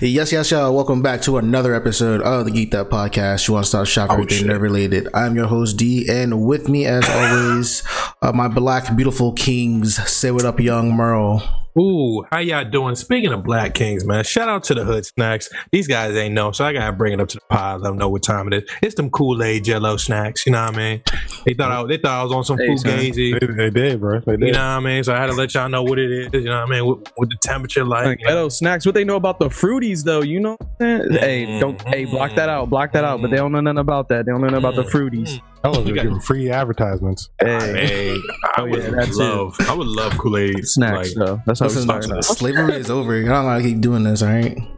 Yes, yes, y'all. Welcome back to another episode of the Geek That Podcast. You want to start shop Oh, everything nerd related. I'm your host D, and with me, as always, uh, my black beautiful kings. Say what up, young Merle. Ooh, how y'all doing? Speaking of Black Kings, man, shout out to the Hood Snacks. These guys ain't know, so I gotta bring it up to the pod. Let them know what time it is. It's them Kool Aid Jello snacks. You know what I mean? They thought I, they thought I was on some Hey, fugazi. They, they did, bro. They You know what I mean? So I had to let y'all know what it is. You know what I mean? What, what the temperature like? Like you know? snacks. What they know about the fruities though? You know what I'm saying? Hey, don't hey block that out, block that out. But they mm-hmm. don't know nothing about that. They don't know nothing about the mm-hmm. fruities. I was You got- giving free advertisements. Hey, Hey, I Oh, yeah, would that love, I would love Kool Aid snacks though. That's how we Listen, starting out. slavery is over. I don't gotta keep doing this, all right?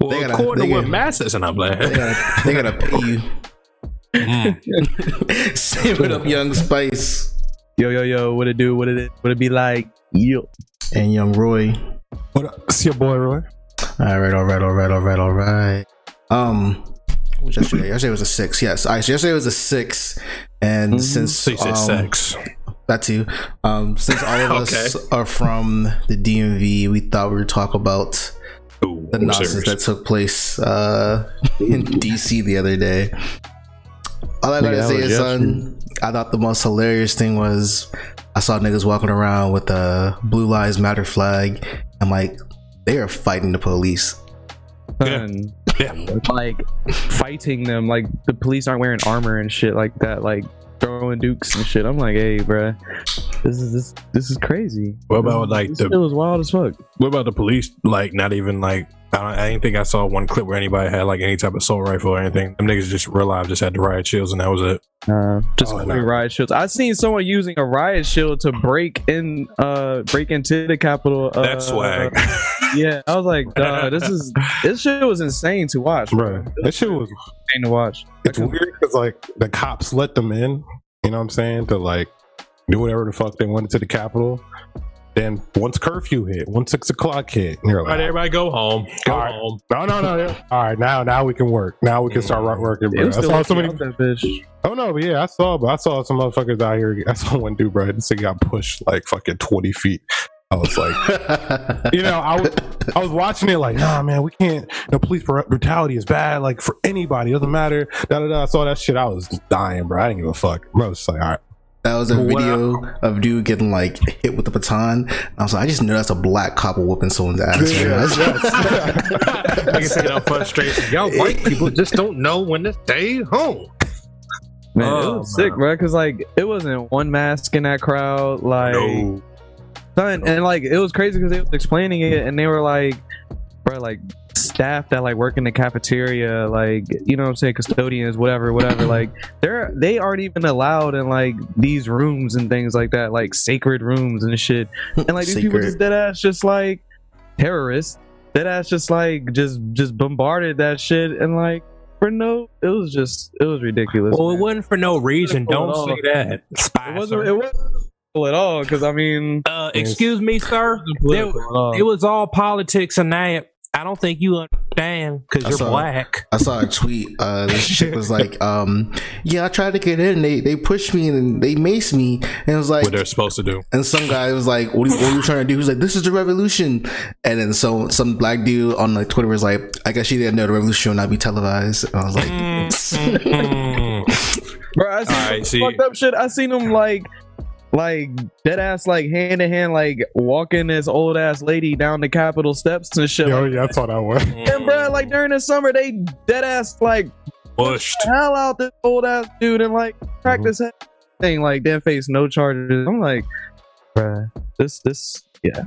Well, They gotta- according they to what gotta- Matt says, and I'm like, They gotta, they gotta pay you. mm. Say what up, young Spice Yo yo yo, what it do? What it what it be like? Yo. and young Roy. What up? It's your boy Roy. All right, all right, all right, all right, all right. Um, what was yesterday? Yesterday was a six. Yes, all right. So yesterday was a six, and Mhm. since So you said um, sex. that too, um, since all of us are from the DMV, we thought we would talk about Ooh, the I'm nonsense serious. that took place uh, in DC the other day. All I gotta Nigga, say is, son, I thought the most hilarious thing was I saw niggas walking around with a Blue Lives Matter flag. I'm like, they are fighting the police. Yeah. Son, Yeah. like fighting them like the police aren't wearing armor and shit like that like throwing dukes and shit i'm like hey bruh this is this this is crazy What about, like, this the- shit was wild as fuck What about the police? Like, not even like I, don't, I didn't think I saw one clip where anybody had like any type of assault rifle or anything. Them niggas just real life just had the riot shields and that was it. uh, just Oh, no. riot shields i seen someone using a riot shield to break in uh break into the capitol uh, That swag. yeah i was like Duh, this is this shit was insane to watch Bro, this shit was. insane to watch It's weird because like the cops let them in. You know what I'm saying? To like do whatever the fuck they wanted to the Capitol. Then once curfew hit, once six o'clock hit, you're like, All right, everybody go home. Go All right. home. no, no, no. yeah. All right, now, now we can work. Now we can start right working, bro. I saw so many. out that bitch. Oh no, but yeah, I saw, but I saw some motherfuckers out here. I saw one dude, bro. This thing got pushed like fucking twenty feet. I was like, you know, I was, I was watching it like, nah, man, we can't. You know, police brutality is bad, like for anybody. It doesn't matter. Da da da. I saw that shit. I was dying, bro. I didn't give a fuck. Bro, I was just like, all right, That was a Wow. video of dude getting like hit with the baton. I was like, I just know that's a black cop whooping someone's ass. man. That's- I can take it out frustration. Y'all white people just don't know when to stay home. Man, Oh, it was sick, man. bro. Because like it wasn't one mask in that crowd. Like, No. son, and like it was crazy because they was explaining it, and they were like, bro, like staff that like work in the cafeteria, like you know what I'm saying, custodians, whatever, whatever. like they're they aren't even allowed in like these rooms and things like that, like sacred rooms and shit. And like these people Secret. just dead ass, just like terrorists. Dead ass, just like just just bombarded that shit, and like for no, it was just it was ridiculous. Well, it wasn't for no reason. Don't off. say that. Spicer. It wasn't. It wasn't at all. Because I mean, uh, excuse me, sir. political. It was all politics and that. I don't think you understand because you're saw it. black. I saw a tweet. Uh, this chick was like, um, "Yeah, I tried to get in. They they pushed me and they maced me." And it was like, What they're supposed to do. and some guy was like, "What are, you, what are you trying to do?" He was like, "This is the revolution." And then so some black dude on like Twitter was like, "I guess she didn't know the revolution will not be televised." And I was like, Mm. Bro, I seen All right, some see. fucked up shit. I seen him like, like dead ass, like hand in hand, like walking this old ass lady down the Capitol steps and shit. yo, like yeah, I saw that one. Mm. And bro, like during the summer, they dead ass like Pushed. hell out this old ass dude and like crack this mm-hmm. head thing. Like didn't face no charges. I'm like, bruh, this this yeah.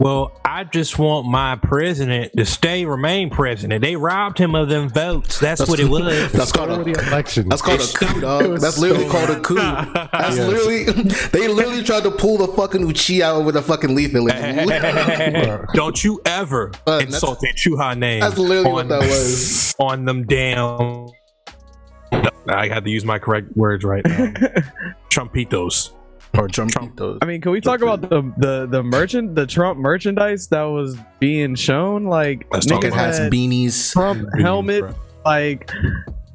Well, I just want my president to stay, remain president. They robbed him of them votes. That's, what it was. That's called a the election. that's called a coup, dog. That's literally called a coup. That's Yes. literally they literally tried to pull the fucking Uchi out with a fucking leaflet. Like, Don't you ever Uh, insult that Chuha name. that's literally what that was. on them damn. I had to use my correct words right now. Trumpitos. Or Trump. Trump. I mean, can we talk about the the the merchant the Trump merchandise that was being shown? Like Let's talk Fucking niggas about has had beanies. Trump helmet, like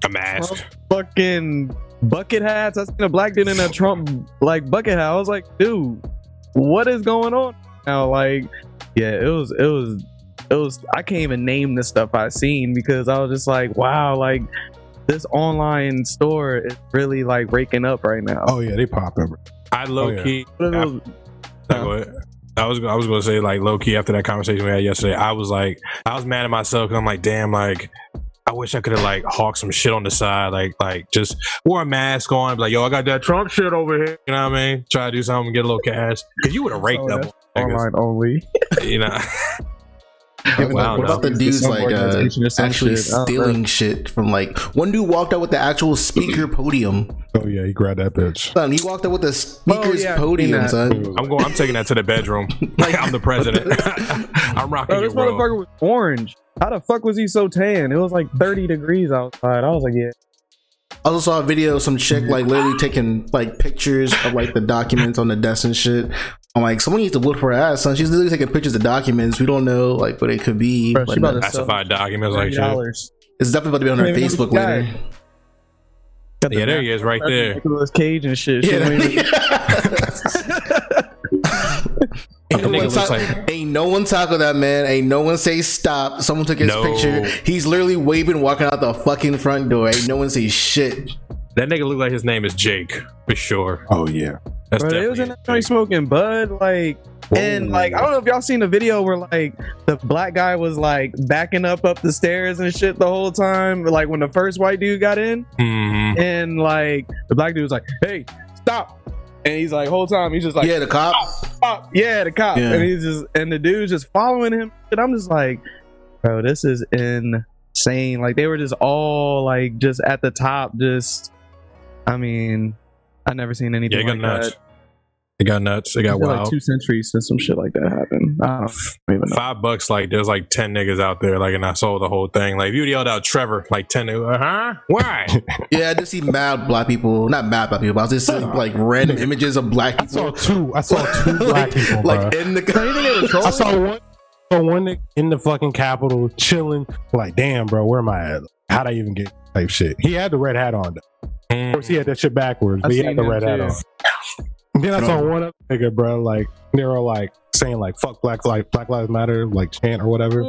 A mask. Trump fucking bucket hats. I seen a black dude in a Trump like bucket hat. I was like, dude, what is going on now? Like, yeah, it was it was it was I can't even name the stuff I seen because I was just like, wow, like this online store is really like raking up right now. Oh yeah, they popping. I low Oh, yeah. key. Are I go ahead. I was I was gonna say like low key after that conversation we had yesterday. I was like I was mad at myself because I'm like damn like I wish I could have like hawked some shit on the side like like just wore a mask on like yo I got that Trump shit over here you know what I mean try to do something get a little cash because you would have raked Oh, up online only. you know Like, Wow, what no. about the Some dudes like uh, organization or some actually shit. I don't stealing shit from like one dude walked out with the actual speaker podium. Oh yeah, he grabbed that bitch. Son, he walked out with the speaker's Oh, yeah, podium, that. son. I'm going I'm taking that to the bedroom like I'm the president I'm rocking Bro, your this world. motherfucker was orange. How the fuck was he so tan? It was like 30 degrees outside. I was like, yeah. I also saw a video of some chick like literally taking like pictures of like the documents on the desk and shit. I'm like, someone needs to whoop her ass, son. She's literally taking pictures of documents. We don't know like what it could be. Bro, but she about to- classified documents like shit $30. it's definitely about to be on her Can't Facebook later. The yeah there he is right there Nicolas Cage and shit. Yeah. Ain't no, one looks ta- like- ain't no one tackle that man. Ain't no one say stop. Someone took his No. picture. He's literally waving, walking out the fucking front door. Ain't no one say shit. That nigga look like his name is Jake for sure Oh yeah. that's Bro, they was definitely in that Jake. joint smoking bud, like, and like I don't know if y'all seen the video where like the black guy was like backing up up the stairs and shit the whole time, like when the first white dude got in, Mhm. and like the black dude was like, "Hey, stop!" and he's like, whole time he's just like, yeah, the cop. stop. Yeah, the cop. Yeah. And he's just and the dude's just following him. And I'm just like, bro, this is insane. Like they were just all like just at the top, just I mean, I never seen anything Yeah, it got like nuts. that. It got nuts. It got It's wild. like two centuries since some shit like that happened. I don't even know. Five bucks, like there's like ten niggas out there, like, and I saw the whole thing. Like, if you yelled out Trevor, like ten, niggas, huh? Why? Yeah, I just see mad black people. Not mad black people. But I was just seeing like random images of black people. I saw two. I saw two black like, people, like bro. in the. I saw one. saw one in the fucking capital chilling. Like, damn, bro, where am I at? How'd I even get type shit? He had the red hat on. Though. Of course, he had that shit backwards, I but he had the him red hat on. And then I saw one other nigga, bro. Like they were like saying like "fuck Black Lives Black Lives Matter" like chant or whatever.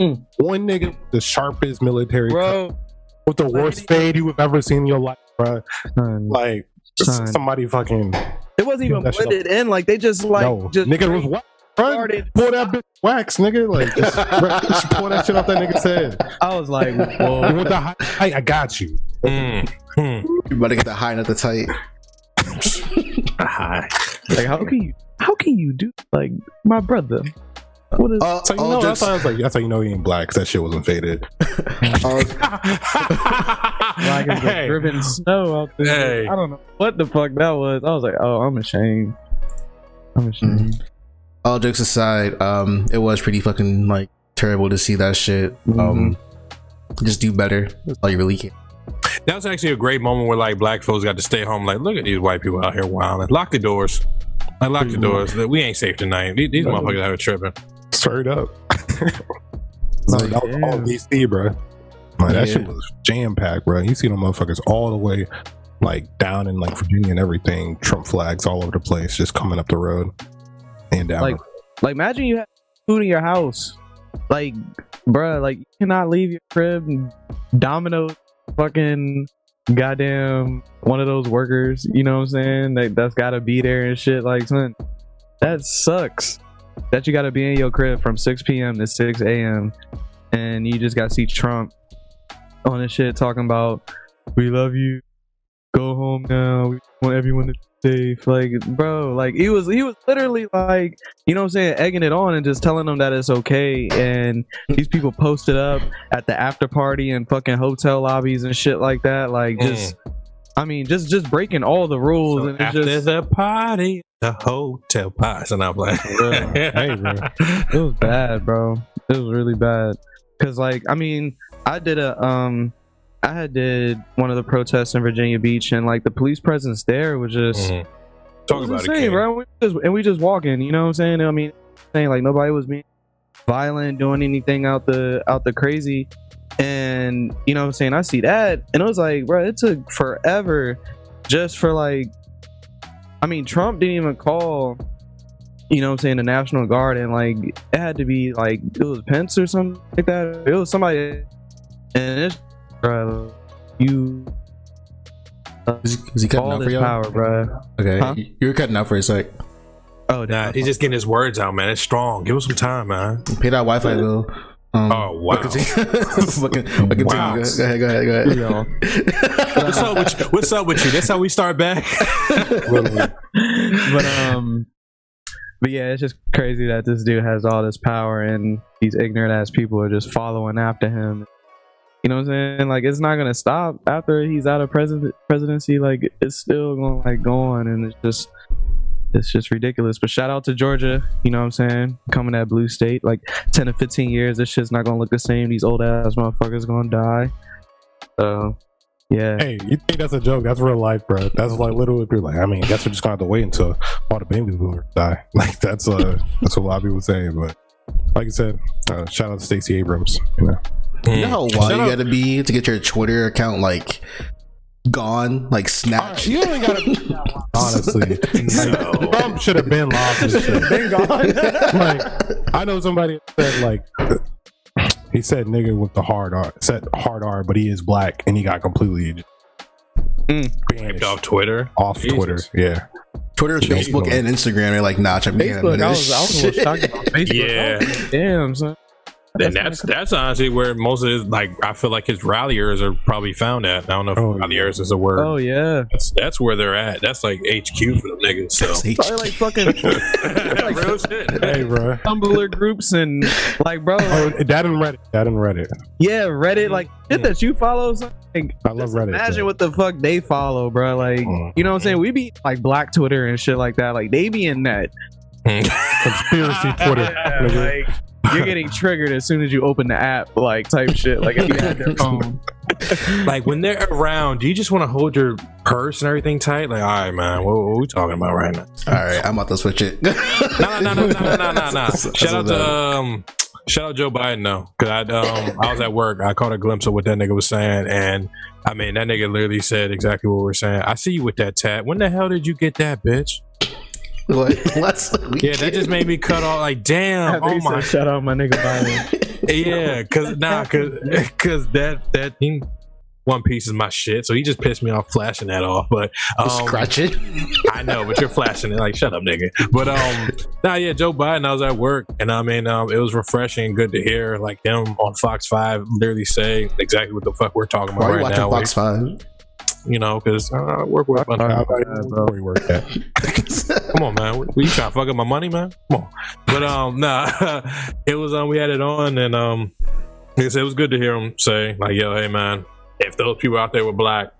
Mm. One nigga, the sharpest military cut, Bro, with the worst fade you have ever seen in your life, bro. son, Like Son. somebody fucking it wasn't even that shit blended in. Like they just like no just nigga was wax. Run, started- pull that bitch wax, nigga. Like just, just pull that shit off that nigga's head. I was like, And whoa. with the high, hey, I got you. Mm. You better get the high, not the tight. Ah. like how can you how can you do like my brother? What is Uh, So you know, jokes, that's why I was like, that's how you know he ain't black. 'cause that shit wasn't faded. all, like it's Hey. driven snow out there? Hey. I don't know what the fuck that was. I was like, oh, I'm ashamed. I'm ashamed. All jokes aside, um, it was pretty fucking like terrible to see that shit. Um, just do better. That's all you really can. That was actually a great moment where like black folks got to stay home. Like, look at these white people out here wilding. Lock the doors. I lock the doors. We ain't safe tonight. These, these motherfuckers out here tripping. Straight up. Like, like, that was all damn. DC, bro. Like, that Yeah. shit was jam packed, bro. You see them motherfuckers all the way, like down in like Virginia and everything. Trump flags all over the place, just coming up the road and down. Like, like imagine you have food in your house, like, bruh, like you cannot leave your crib. and Domino's, fucking goddamn one of those workers. You know what I'm saying? That that's gotta be there and shit. Like, son, that sucks. That you gotta be in your crib from 6 p.m. to 6 a.m. and you just gotta see Trump on this shit talking about we love you. Go home now. We want everyone to safe. Like, bro, like he was he was literally like, you know what I'm saying, egging it on and just telling them that it's okay. And these people posted up at the after party and fucking hotel lobbies and shit like that. Like just I mean, just just breaking all the rules So and it's after just the party, the hotel party. Now I'm like, Hey, bro. it was bad, bro. It was really bad. Cause like, I mean, I did a um, I had did one of the protests in Virginia Beach, and like the police presence there was just Mhm. Talk was about it, insane, King. bro. We just, and we just walking, you know what I'm saying? I mean, saying like nobody was being violent, doing anything out the out the crazy, and you know what I'm saying? I see that, and it was like, bro, it took forever just for like, I mean, Trump didn't even call you know what I'm saying, the National Guard, and like it had to be like it was Pence or something like that. It was somebody, and it's bro, you Is, is he cutting all out for you? power, bro. Okay, Huh? you were cutting out for a sec. Oh, Nah, he's just getting his words out, man. It's strong. Give him some time, man. Pay that Wi-Fi bill. Um, Oh, wow. continue. continue. Wow. Go ahead. Go ahead. Go ahead. What's up with you? What's up with you? That's how we start back. But um but yeah it's just crazy that this dude has all this power and these ignorant ass people are just following after him you know what i'm saying like it's not gonna stop after he's out of president presidency like it's still gonna like go on and it's just it's just ridiculous but shout out to georgia you know what i'm saying coming at blue state like 10 to 15 years this shit's not gonna look the same these old ass motherfuckers gonna die so yeah Hey, you think that's a joke? That's real life, bro. That's like literally like. I mean, guess we're just gonna have to wait until all the baby boomers die. Like that's uh, that's what a lot of people say. But like I said, uh, shout out to Stacey Abrams. You know, You know how wild Shut you up. gotta be to get your Twitter account like gone, like snatched. you only gotta honestly. No. Trump should have been lost. and shit. been gone like I know somebody said like he said nigga with the hard R said hard R, but he is black and he got completely Mm. banished off Twitter. off Jesus. Twitter. Yeah. Twitter, Facebook, and Instagram are like, nah, check me. Facebook, I was, I was a little shocked about Facebook. Yeah. Like, Damn, son. And that's that's honestly where most of his like I feel like his ralliers are probably found at. I don't know if Oh, ralliers is a word. Oh yeah, That's, that's where they're at. That's like HQ for the niggas. So probably like fucking real shit. Hey, bro. Tumblr groups and like, bro, Oh, that and Reddit. That and Reddit. yeah, Reddit, like shit that you follow. son, Like, I love just Reddit. Imagine bro. what the fuck they follow, bro. Like, Mm. you know what I'm saying? We be like Black Twitter and shit like that. Like they be in that. conspiracy Twitter. like you're getting triggered as soon as you open the app, like type shit. Like if you had their phone. like when they're around, do you just want to hold your purse and everything tight? Like, all right, man, what, what we talking about right now? All right, I'm about to switch it. No, no, no, no, no, no, no, no. Shout out to um, shout out Joe Biden though, because I um I was at work, I caught a glimpse of what that nigga was saying, and I mean that nigga literally said exactly what we're saying. I see you with that tat. When the hell did you get that, bitch? Like, let's, we Yeah, that just made me cut off. Like, damn, After oh my, Shout out my nigga Biden. yeah, cause nah, cause, cause that that he, One Piece is my shit, so he just pissed me off flashing that off. But um, scratch it. I know, but you're flashing it like shut up, nigga. But um, nah, yeah, Joe Biden. I was at work, and I mean, um, it was refreshing, good to hear like him on Fox Five literally say exactly what the fuck we're talking Why about are you right watching now. Fox Five? You know, because uh, I work with a bunch of How you work at? Come on, man. What, you trying to fuck up my money, man? Come on. But um, nah, it was um, we had it on, and um, like I said, it was good to hear him say like, "Yo, hey, man, if those people out there were black,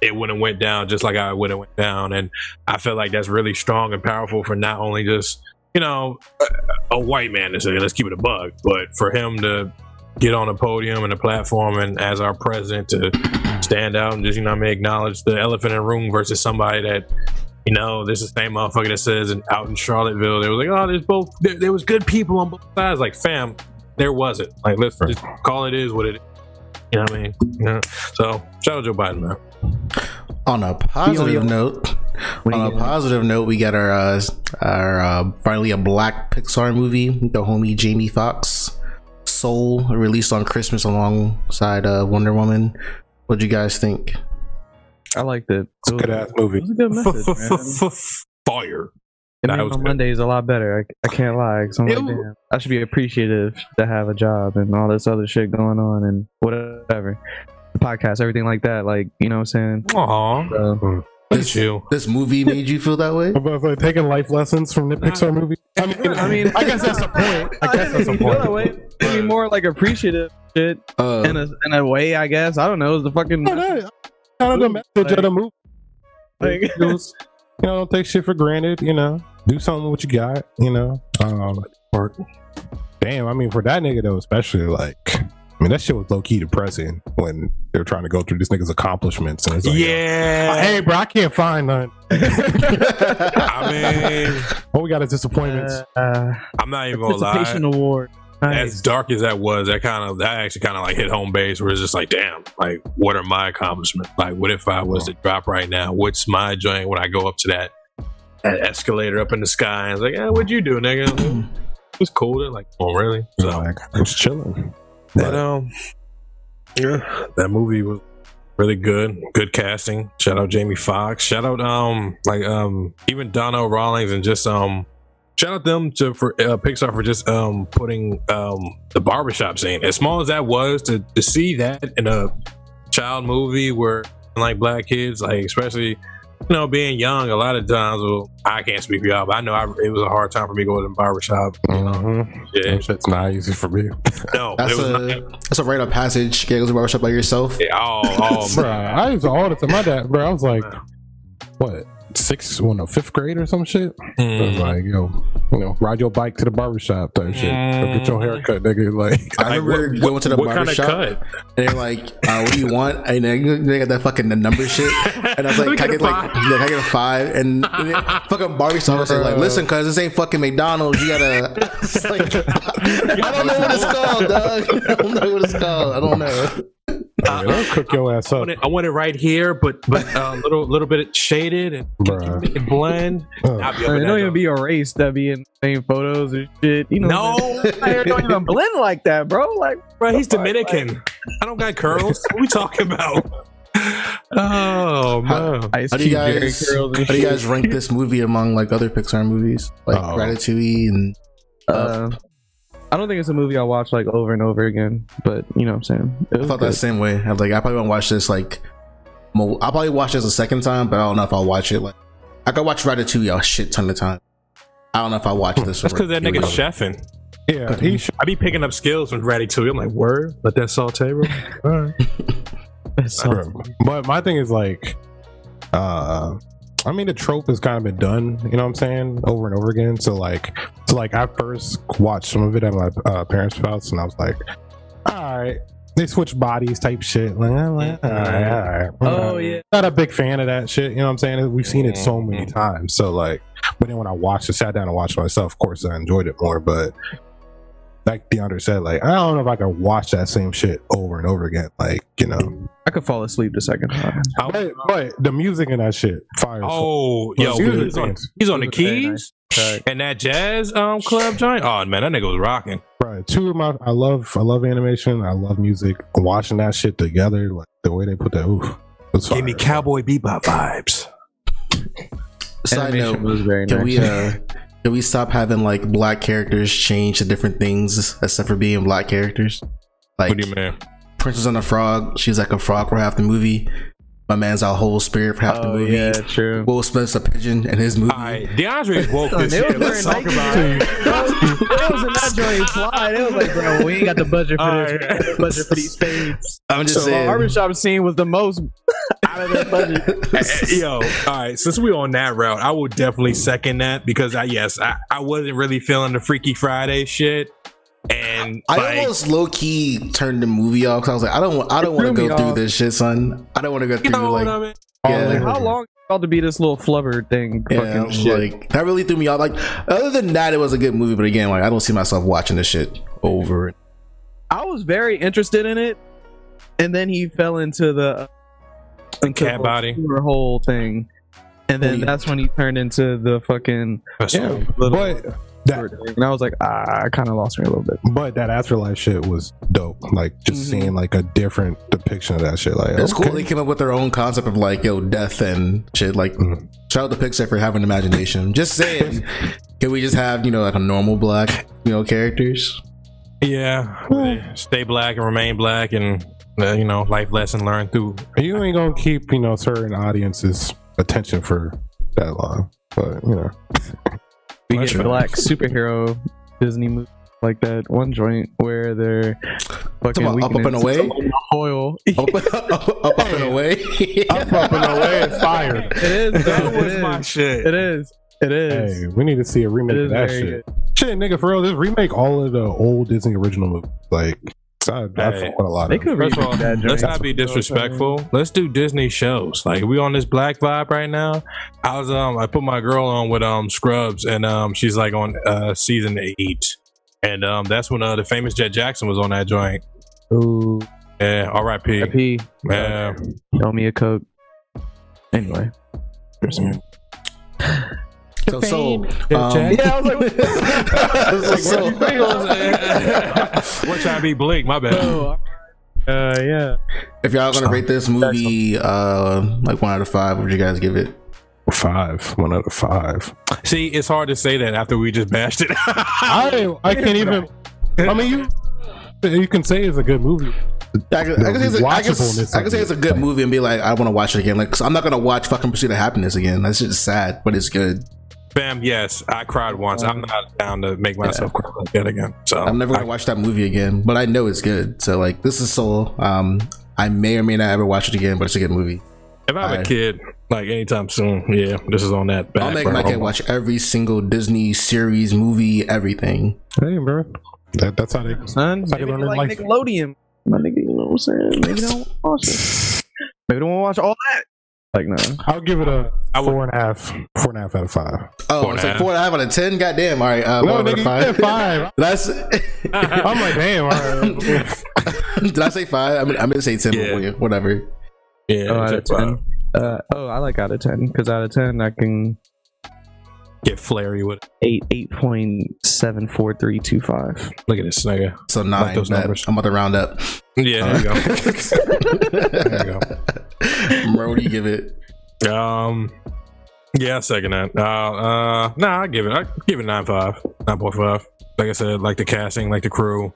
it wouldn't have went down just like I would have went down." And I feel like that's really strong and powerful for not only just you know a, a white man to say, "Let's keep it a bug," but for him to get on a podium and a platform and as our president to stand out and just you know what I mean acknowledge the elephant in the room versus somebody that you know, this is the same motherfucker that says in, out in Charlottesville, they was like, oh, there's both, there, there was good people on both sides. Like, fam, there wasn't. Like, let's just call it is what it is. You know what I mean? You know? So, shout out Joe Biden, man. On a positive Yo, yo. note, What on a got? positive note, we got our uh, our uh, finally a black Pixar movie. The homie Jamie Foxx. Soul, released on Christmas alongside uh, Wonder Woman. What'd you guys think? I liked it. It's a good ass movie. It was a good message, man. Fire. It Nah, made my good. Mondays a lot better. I, I can't lie. 'cause I'm It like, w- damn, I should be appreciative to have a job and all this other shit going on and whatever. The podcast, everything like that. Like, you know what I'm saying? Aw, So, look at you. This movie made you feel that way? About like taking life lessons from the Pixar movie. I mean, I mean, I guess that's the point. I guess that's the You feel that point. way? Maybe more like appreciative shit Uh, in a in a way. I guess I don't know. It's the fucking No, no, kind of the message of the movie. like, It was, you know, don't take shit for granted. You know, do something with what you got. You know, um, or damn, I mean, for that nigga though, especially like, I mean, that shit was low key depressing when they were trying to go through this nigga's accomplishments, and it's like, Yeah. hey, bro, I can't find none. I mean, All we got is disappointments. uh, I'm not even gonna participation lie. award. As dark as that was, that kind of that actually kind of like hit home base. Where it's just like, damn, like what are my accomplishments? Like, what if I was to drop right now? What's my joint when I go up to that that escalator up in the sky. I was like, yeah, what'd you do, nigga? It was cool. They're like, oh, really? So, I was chilling. that, um, yeah, that movie was really good. Good casting. Shout out Jamie Foxx. Shout out, um, like, um, even Donnell Rawlings and just, um, shout out them to for uh, Pixar for just um putting um the barbershop scene as small as that was to to see that in a child movie where like black kids like especially you know being young a lot of times well I can't speak for y'all but I know I, it was a hard time for me going to the barbershop Mm-hmm. yeah That shit's not easy for me. no That's it was a not, that's a rite of passage. Get to the barbershop by yourself. yeah, oh, oh bro. I used to all the time. My dad, bro, I was like, what, sixth, well, no, fifth grade or some shit? I was Mm. like, yo, you know, ride your bike to the barbershop type shit. Go get your hair cut, nigga. Like, I Like, remember what- going to the what kind of barbershop cut? and they're like, uh, "What do you want?" And they got that fucking the number shit. And I was like, "Can I get get a like, can I get a five? And, and fucking barbershop was like, "Listen, cuz this ain't fucking McDonald's. You gotta." Like, I don't know what it's called, dog. I don't know what it's called. I don't know. Yeah, they'll cook your ass I up, want, it, I want it right here, but but a uh, little little bit shaded and Bruh. it blend. Ugh. I'll be It don't that even be erased. That be in the same photos and shit. You know, No, my hair don't even blend like that, bro. Like, bro, he's Fuck, Dominican. I don't got curls. What we talking about? Oh man, Ice How do you guys? How do you guys rank this movie among like other Pixar movies, like Oh. Ratatouille and? Uh, I don't think it's a movie I'll watch like over and over again, but you know what I'm saying. It I was thought that same way. I'm like, I probably won't watch this like. Mo- I'll probably watch this a second time, but I don't know if I'll watch it like. I could watch Ratatouille a shit ton of time. I don't know if I watch this. that's because that regular. nigga's chefing. yeah, he should. I be picking up skills from Ratatouille. I'm like, word, let that saute, bro. All right. That's so- Bro. But my thing is like, uh, I mean, the trope has kind of been done, you know what I'm saying, over and over again. So like, so like, I first watched some of it at my uh, parents' house, and I was like, all right, they switch bodies type shit. Like, all right, all right. Oh yeah. Not a big fan of that shit, you know what I'm saying? We've seen it so many Mhm. times. So like, but then when I watched it, sat down and watched it myself, of course, I enjoyed it more. But like DeAndre said, like, I don't know if I can watch that same shit over and over again. Like, you know. I could fall asleep the second time. But, but the music in that shit, fire. Oh, yo, Excuse he's on, he's on the It was very keys nice. and that jazz um club joint. Oh man, that nigga was rocking. Right. Two of my, I love, I love animation. I love music. Watching that shit together, like the way they put that, oof, it's Give me cowboy bebop vibes. Side Animation note: was very Can nice. we uh, can we stop having like black characters change to different things except for being black characters? Like What do you mean? Princess and the Frog, she's like a frog for half the movie. My man's our whole spirit for half the oh movie. yeah, true. Will Smith's a pigeon in his movie. All right, DeAndre woke Son, this year. was Let's wearing talk Nike about it. It was in that joint fly. It was like, bro, we ain't got the budget for this. We ain't budget for these spades. I'm just So the saying. barbershop scene was the most out of their budget. Yo, all right. Since we're on that route, I will definitely second that because I yes, I, I wasn't really feeling the Freaky Friday shit, and I like, almost low key turned the movie off because I was like, I don't want, I don't want to go through off. this shit, son. I don't want to go you through know like, what I mean? Oh, yeah. Like, how long is about to be this little flubber thing? yeah, fucking I'm shit. like that really threw me off. Like, other than that, it was a good movie, but again, like, I don't see myself watching this shit over. It. I was very interested in it, and then he fell into the uh, into cat the body. sewer hole thing, and then Oh, yeah. that's when he turned into the fucking Yeah, little but that, sewer thing. And I was like, ah, I kind of lost me a little bit. but that afterlife shit was dope. Like just Mhm. seeing like a different depiction of that shit. Like It's okay. cool they came up with their own concept of like, yo, death and shit. Like, Mhm. shout out to Pixar for having imagination. Just saying, can we just have you know like a normal black you know characters? Yeah, stay black and remain black, and uh, you know, life lesson learned through. You ain't gonna keep you know certain audiences attention for that long. But you know, We get black superhero Disney movie like that one joint where they're fucking about Up, Up, and weakening Away? aluminum foil. Up, up, up, up and away. up, up and away is fire. it is that was my shit it is it is Hey, we need to see a remake of that very shit. Shit, nigga, for real, just remake all of the old Disney original movies. Like, I, I Hey. fuck with a lot They of. could First of all, that joint. let's not be disrespectful. Let's do Disney shows. Like we on this black vibe right now. I was um I put my girl on with um Scrubs and um she's like on uh season eight. And um that's when uh the famous Jett Jackson was on that joint. Ooh, Yeah, All right, R.I.P. RP. Yeah. Throw me a coke. Anyway. So, so um, Yeah, I was like, so- We're trying to be Blake. My bad. uh, yeah. if y'all gonna rate this movie, uh, like one out of five, would you guys give it? Five, one out of five. See, it's hard to say that after we just bashed it. I I can't even. I mean, you you can say it's a good movie. I can, I can say, it's a, I can, I can say it's a good movie and be like, I want to watch it again. Like, i I'm not gonna watch fucking Pursuit of Happiness again. That's just sad, but it's good. Bam, yes, I cried once. I'm not down to make myself cry like that again. So I'm never gonna watch that movie again, but I know it's good. So like, this is Soul. Um, I may or may not ever watch it again, but it's a good movie. if I have a kid, like anytime soon, yeah, this is on that. Back I'll make my burner. kid watch every single Disney series, movie, everything. Hey, bro. That, that's how they. Son, how you maybe learn like life. Nickelodeon. My nigga, you know what I'm saying? Maybe don't watch it. Maybe they don't watch all that. Like, no. I'll give it a I would- four and a half. Four and a half out of five. Oh, Four it's like half. four and a half out of ten. Goddamn. All right, uh, No, four out nigga, you five. said five. That's. I'm like, damn. All right. Did I say five? I mean, I'm gonna say ten. Yeah. but Whatever. yeah, Oh, out of uh, 10. Uh, oh, I like out of 10. Because out of 10, I can get flary with it. 8, 8.74325. Look at this nigga. So nine. those bet. numbers. I'm about to round up. Yeah, there you go. there you Bro, what do you give it? Um, yeah, second that. Uh, uh, nah, I give it. I give it nine five, nine point five. Like I said, like the casting, like the crew.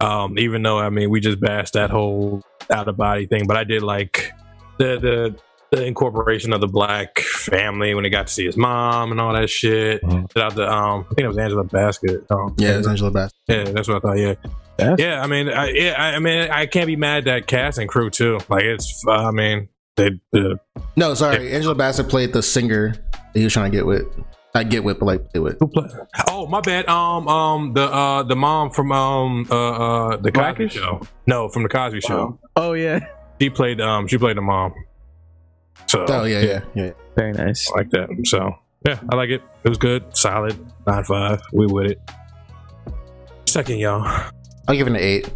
Um, even though I mean we just bashed that whole out of body thing, but I did like the the the incorporation of the black family when he got to see his mom and all that shit. Mhm. Shout out to um, I think it was Angela Basket. Um, Yeah, it's Angela Bassett. yeah, that's what I thought. Yeah, That's- yeah. I mean, I, yeah, I, I mean, I can't be mad at that cast and crew too. Like it's, uh, I mean, they, the No, sorry. Angela Bassett played the singer that he was trying to get with. I get with, but like play with. Who play? Oh, my bad. Um, um, the uh, the mom from um, uh, uh, the Cosby Blackish? Show. No, from the Cosby Show. Oh, yeah. She played um, she played the mom. So Oh yeah, yeah, yeah. Very nice. I like that. So yeah, I like it. It was good, solid, nine five. We with it. Second, y'all. I'll give it an eight.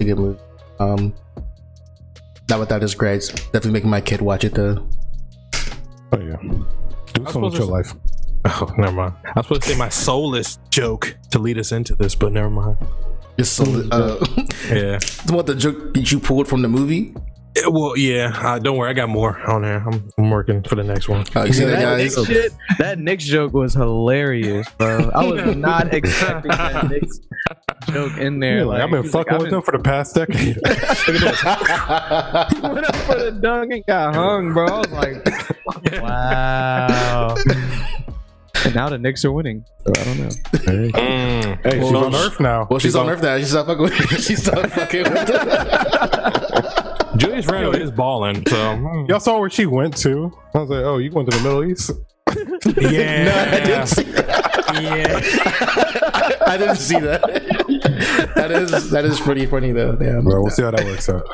A good movie. Um, not without his grades. Definitely making my kid watch it though. Oh yeah. Do something with your s- life. Oh, never mind. I was supposed to say my soulless joke to lead us into this, but never mind. Just so, uh, Yeah. It's what the joke that you pulled from the movie? Eh, Well, yeah. Uh, don't worry, I got more on there. I'm, I'm working for the next one. Uh, you see that, That guys? Shit, that Knicks joke was hilarious, bro. I was not expecting that Knicks joke in there. Yeah, like, I've been fucking I've with them for the past decade. been- went up for the dunk and got hung, bro. I was like, wow. and now the Knicks are winning. So I don't know. hey, Mm. hey, she's on Earth now. well, she's on Earth now. She's not fucking with. She's not fucking with. Julius Randle is balling, so mm. Y'all saw where she went to? I was like, oh, you went to the Middle East? yeah, No, I didn't see that. yeah. I didn't see that. That is that is pretty funny though. Damn. Bro, we'll see how that works out.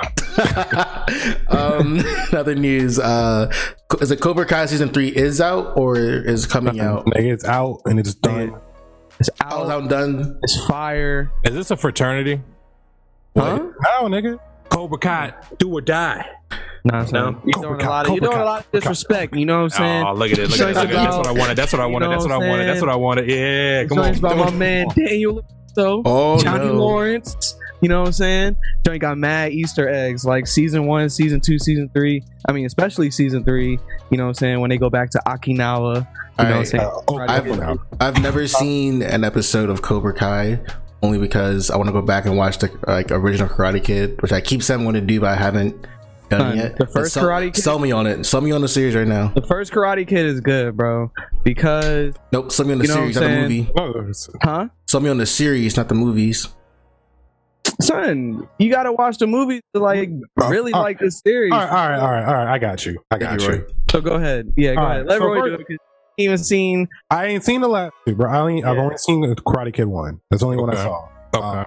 um, other news. Uh, is it Cobra Kai season three is out or is coming out? It's out and it's done. It's I was out. out and done. It's fire. Is this a fraternity? Huh? How, nigga? Cobra Kai, do or die. Nah, son. No. You're Cobra doing a lot of you're Cobra doing a lot of disrespect. You know what I'm saying? Oh, look at it! Look at it! Look at it! That's what I wanted. That's what I wanted. That's what I wanted. That's what I wanted. Yeah, come Joint's on. about my man Daniel. So Oh Johnny no. Lawrence. You know what I'm saying? Johnny got mad Easter eggs like season one, season two, season three. I mean, especially season three. You know what I'm saying? When they go back to Okinawa. You know what I'm saying? Uh, oh, I've. I've never seen an episode of Cobra Kai only because I want to go back and watch the like original Karate Kid, which I keep saying I want to do, but I haven't done Son, it yet. the first sell, Karate Kid- Sell me on it. Sell me on the series right now. The first Karate Kid is good, bro. Because, Nope. Sell me on the You know what series, not the saying? movie. huh? Sell me on the series, not the movies. Son, you gotta watch the movie to like Bro, really all like the series. all right, all right, all right, all right. I got you. I got you, you. So go ahead. Yeah, go All ahead. right, Let so Roy first- do it because he even seen I ain't seen the last two, bro. I only, I've only seen the Karate Kid one. That's the only one I saw. Okay. Um,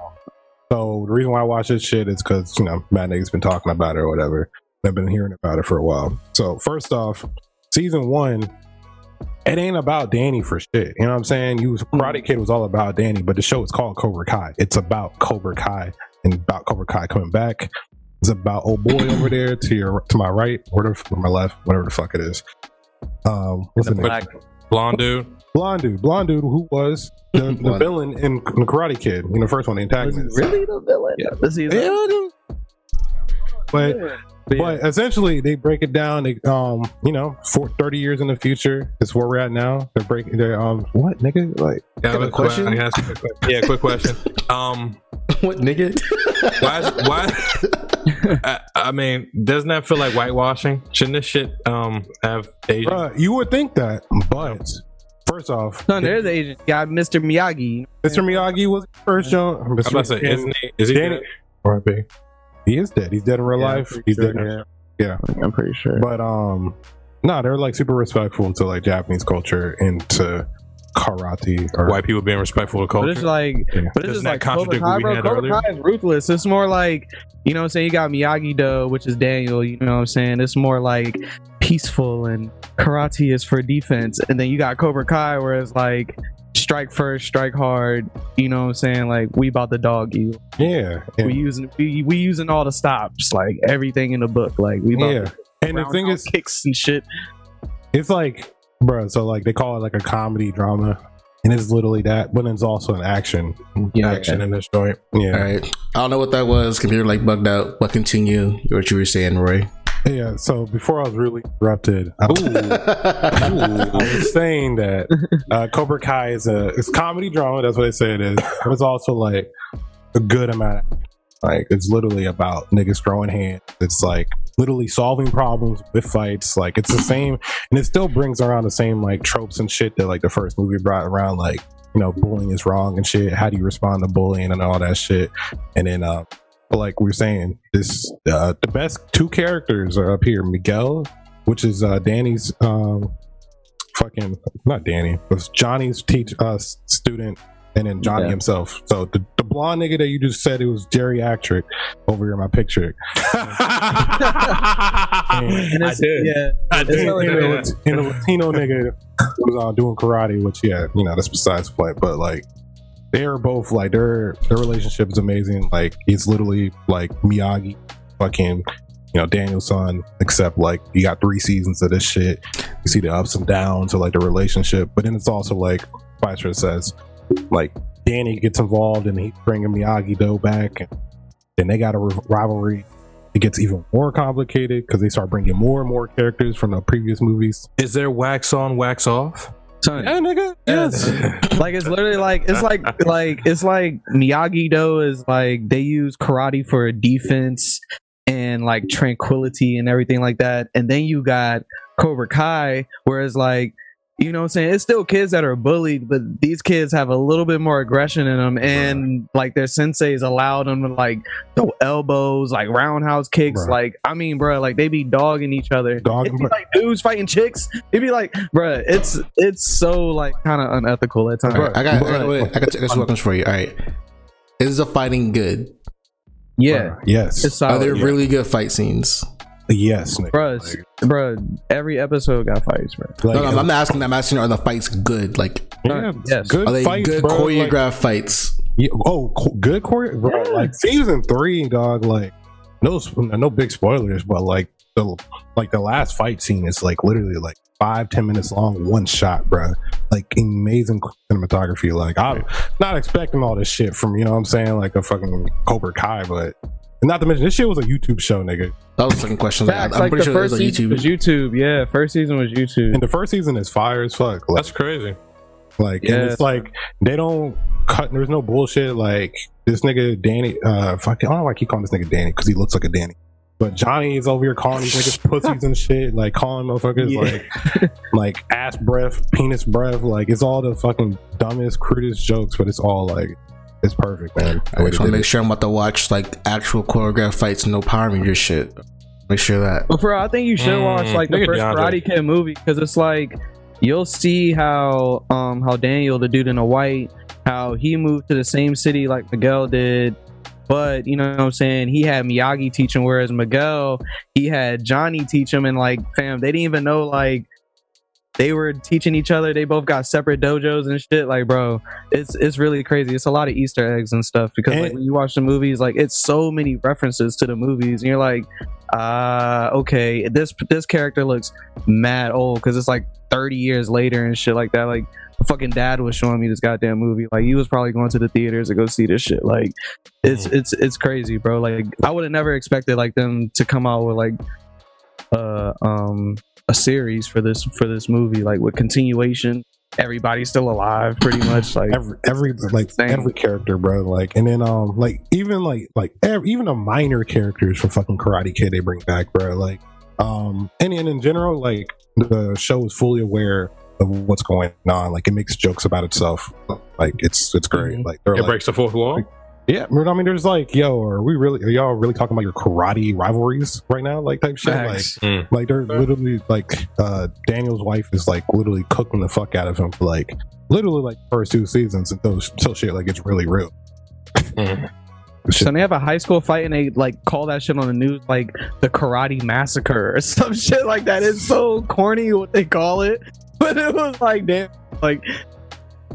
so the reason why I watch this shit is because you know Matt niggas been talking about it or whatever. I've been hearing about it for a while. So first off, season one, it ain't about Danny for shit. You know what I'm saying? You was Karate Kid was all about Danny, but the show is called Cobra Kai. It's about Cobra Kai and about Cobra Kai coming back. It's about old boy over there to your to my right, or to my left, whatever the fuck it is. Um, what's the the name? black. Blonde dude. blonde dude, blonde dude who was the, the villain in, in the Karate Kid, in the first one, the Was he antagonist. really the villain? Yeah. This season? Yeah. But But yeah. but essentially they break it down they um you know for 30 years in the future is where we're at now they're breaking they're um what nigga like Yeah, Got a but- question? I guess- quick question. Yeah, quick question. Um, what nigga? why? Is, why? I, I mean, doesn't that feel like whitewashing? Shouldn't this shit um have Asian? bruh, you would think that but first off Son, there's the agent. Got Mr. Miyagi. Mr. Miyagi was the first John I'm about to say, isn't he? Is he Danny- dead? R.I.P. he is dead he's dead in real Yeah, life he's sure, dead yeah. yeah I'm pretty sure. but um no they're like super respectful to like Japanese culture and to karate or White people being respectful of But it's like, Yeah. but it's just like Cobra contradict Kai, bro. Cobra earlier? Kai is ruthless. It's more like, you know what I'm saying? You got Miyagi Do, which is Daniel, you know what I'm saying? It's more like peaceful and karate is for defense. And then you got Cobra Kai where it's like strike first, strike hard, you know what I'm saying? Like we about the dog you. yeah and- We using we, we using all the stops, like everything in the book. Like we about yeah and the thing roundhouse is kicks and shit. It's like, bro. So like they call it like a comedy drama, and it's literally that, but it's also an action. Yeah. action in this joint. Yeah, All right. I don't know what that was. Computer like bugged out. But continue what you were saying, Roy. yeah. So before I was really interrupted, I, I was saying that uh, Cobra Kai is a it's comedy drama. That's what they say it is. But it's also like a good amount. Of, like it's literally about niggas throwing hands. It's like literally solving problems with fights. Like it's the same, and it still brings around the same like tropes and shit that like the first movie brought around. Like you know, bullying is wrong and shit. How do you respond to bullying and all that shit? And then, uh, but like we are saying, this uh, the best two characters are up here. Miguel, which is uh, Danny's um, fucking not Danny, was Johnny's teach uh, student, and then Johnny Yeah. himself. So the, the blonde nigga that you just said it was geriatric over here in my picture. And I did. yeah. I And, did. really and, Yeah. the, and the Latino nigga was uh, doing karate, which yeah, you know that's besides the point. But like, they're both like their their relationship is amazing. Like he's literally like Miyagi, fucking you know Daniel's son. Except like you got three seasons of this shit. You see the ups and downs of like the relationship, but then it's also like Vicer says, like Danny gets involved and he's bringing Miyagi Do back, and then they got a rivalry. It gets even more complicated because they start bringing more and more characters from the previous movies. Is there wax on, wax off? Son, nigga. Yes. like it's literally like it's like like it's like Miyagi Do is like they use karate for a defense and like tranquility and everything like that. And then you got Cobra Kai, whereas like you know what I'm saying? It's still kids that are bullied, but these kids have a little bit more aggression in them, and like their senseis allowed them to like throw elbows, like roundhouse kicks. Bruh. Like I mean, bro, like they be dogging each other. Dogging, It'd be like dudes fighting chicks. It'd be like, bruh, it's it's so like kind of unethical at times. All right, I got, I got, Bruh. wait, I got, I got two questions for you. All right. Is the fighting good? Yeah, Yes. it's Are solid. there yeah. really good fight scenes? Yes, nigga. Bruh, Like, bruh, every episode got fights, bro. like, no, no, I'm uh, not asking. I'm asking, are the fights good? Like, yeah, Yes. good are they fights, good bro. Like, choreographed fights? yeah, oh, co- good choreo, bro. Yeah. Like season three, dog. Like no, no big spoilers, but like the like the last fight scene is like literally like five ten minutes long, one shot, bro. Like amazing cinematography. Like I'm not expecting all this shit from you know what I'm saying like a fucking Cobra Kai, but. And not to mention, this shit was a YouTube show, nigga. That was the second question. Like, Facts, I'm like pretty the sure there's first a season YouTube. was YouTube. Yeah, first season was YouTube. And the first season is fire as fuck. Like, That's crazy. Like, and Yeah. it's like they don't cut. There's no bullshit. Like this nigga Danny. Uh, fucking. I don't know why I keep calling this nigga Danny because he looks like a Danny. But Johnny is over here calling these niggas pussies and shit. Like calling motherfuckers Yeah. like like ass breath, penis breath. Like it's all the fucking dumbest, crudest jokes, but it's all like it's perfect, man. I just want to make sure I'm about to watch like actual choreographed fights, no Power Ranger shit. Make sure that. But for I think you should Mm, watch like the first DeAndre. Karate Kid movie because it's like you'll see how um how Daniel, the dude in the white, how he moved to the same city like Miguel did. But you know what I'm saying? He had Miyagi teach him, whereas Miguel, he had Johnny teach him, and like, fam, they didn't even know like they were teaching each other. They both got separate dojos and shit. Like, bro, it's it's really crazy. It's a lot of Easter eggs and stuff because like when you watch the movies, like it's so many references to the movies, and you're like, uh, okay, this this character looks mad old because it's like 30 years later and shit like that. Like, fucking dad was showing me this goddamn movie. Like, he was probably going to the theaters to go see this shit. Like, it's it's it's crazy, bro. Like, I would have never expected like them to come out with like uh um a series for this for this movie like with continuation everybody's still alive pretty much like every every like Same. every character, bro. Like, and then um, like even like like ev- even the minor characters from fucking Karate Kid they bring back, bro. Like, um, and, and in general, like the show is fully aware of what's going on. Like, it makes jokes about itself. Like, it's it's great. Mhm. Like, It like, breaks the fourth wall. Yeah, I mean, there's like, yo, are we really? Are y'all really talking about your karate rivalries right now? Like type shit. Like, Mm. like they're literally like uh Daniel's wife is like literally cooking the fuck out of him for like literally like first two seasons until until shit like it's really real. Mm. so they have a high school fight and they like call that shit on the news like the karate massacre or some shit like that it's so corny what they call it but it was like damn like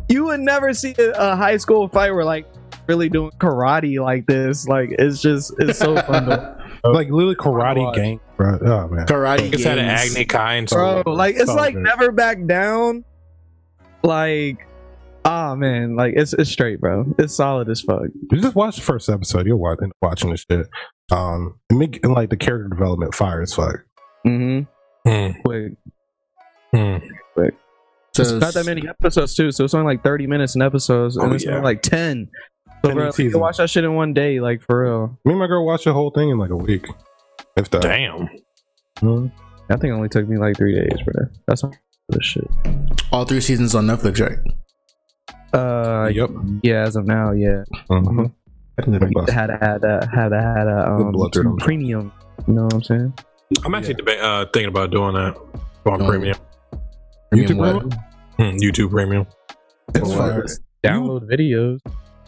you would never see a, a high school fight where like really doing karate like this like it's just it's so fun to Like literally karate watch. gang, bro. Oh man. Karate It's had an. Agni Kai and bro like it's So like good. never back down like ah man like it's it's straight bro it's solid as fuck You just watch the first episode. You'll watch watching this shit. Um, and make and like the character development fire as fuck. mm-hmm Mm. quick Mm. So it's not that many episodes too, so it's only like thirty minutes in episodes, and Oh, it's yeah. only like ten. So 10 bro, you watch that shit in one day, like for real. Me and my girl watched the whole thing in like a week. If that. Damn. Mhm. I think it only took me like three days, bro. That's not this shit. all three seasons on Netflix, right? Uh, Yep. yeah, as of now, yeah, Mhm. It had to had a had to had a um, blood through them. premium. You know what I'm saying? I'm actually deba- uh, thinking about doing that on Oh. premium, YouTube Premium Premium? Hmm, YouTube Premium. It's Oh. Download videos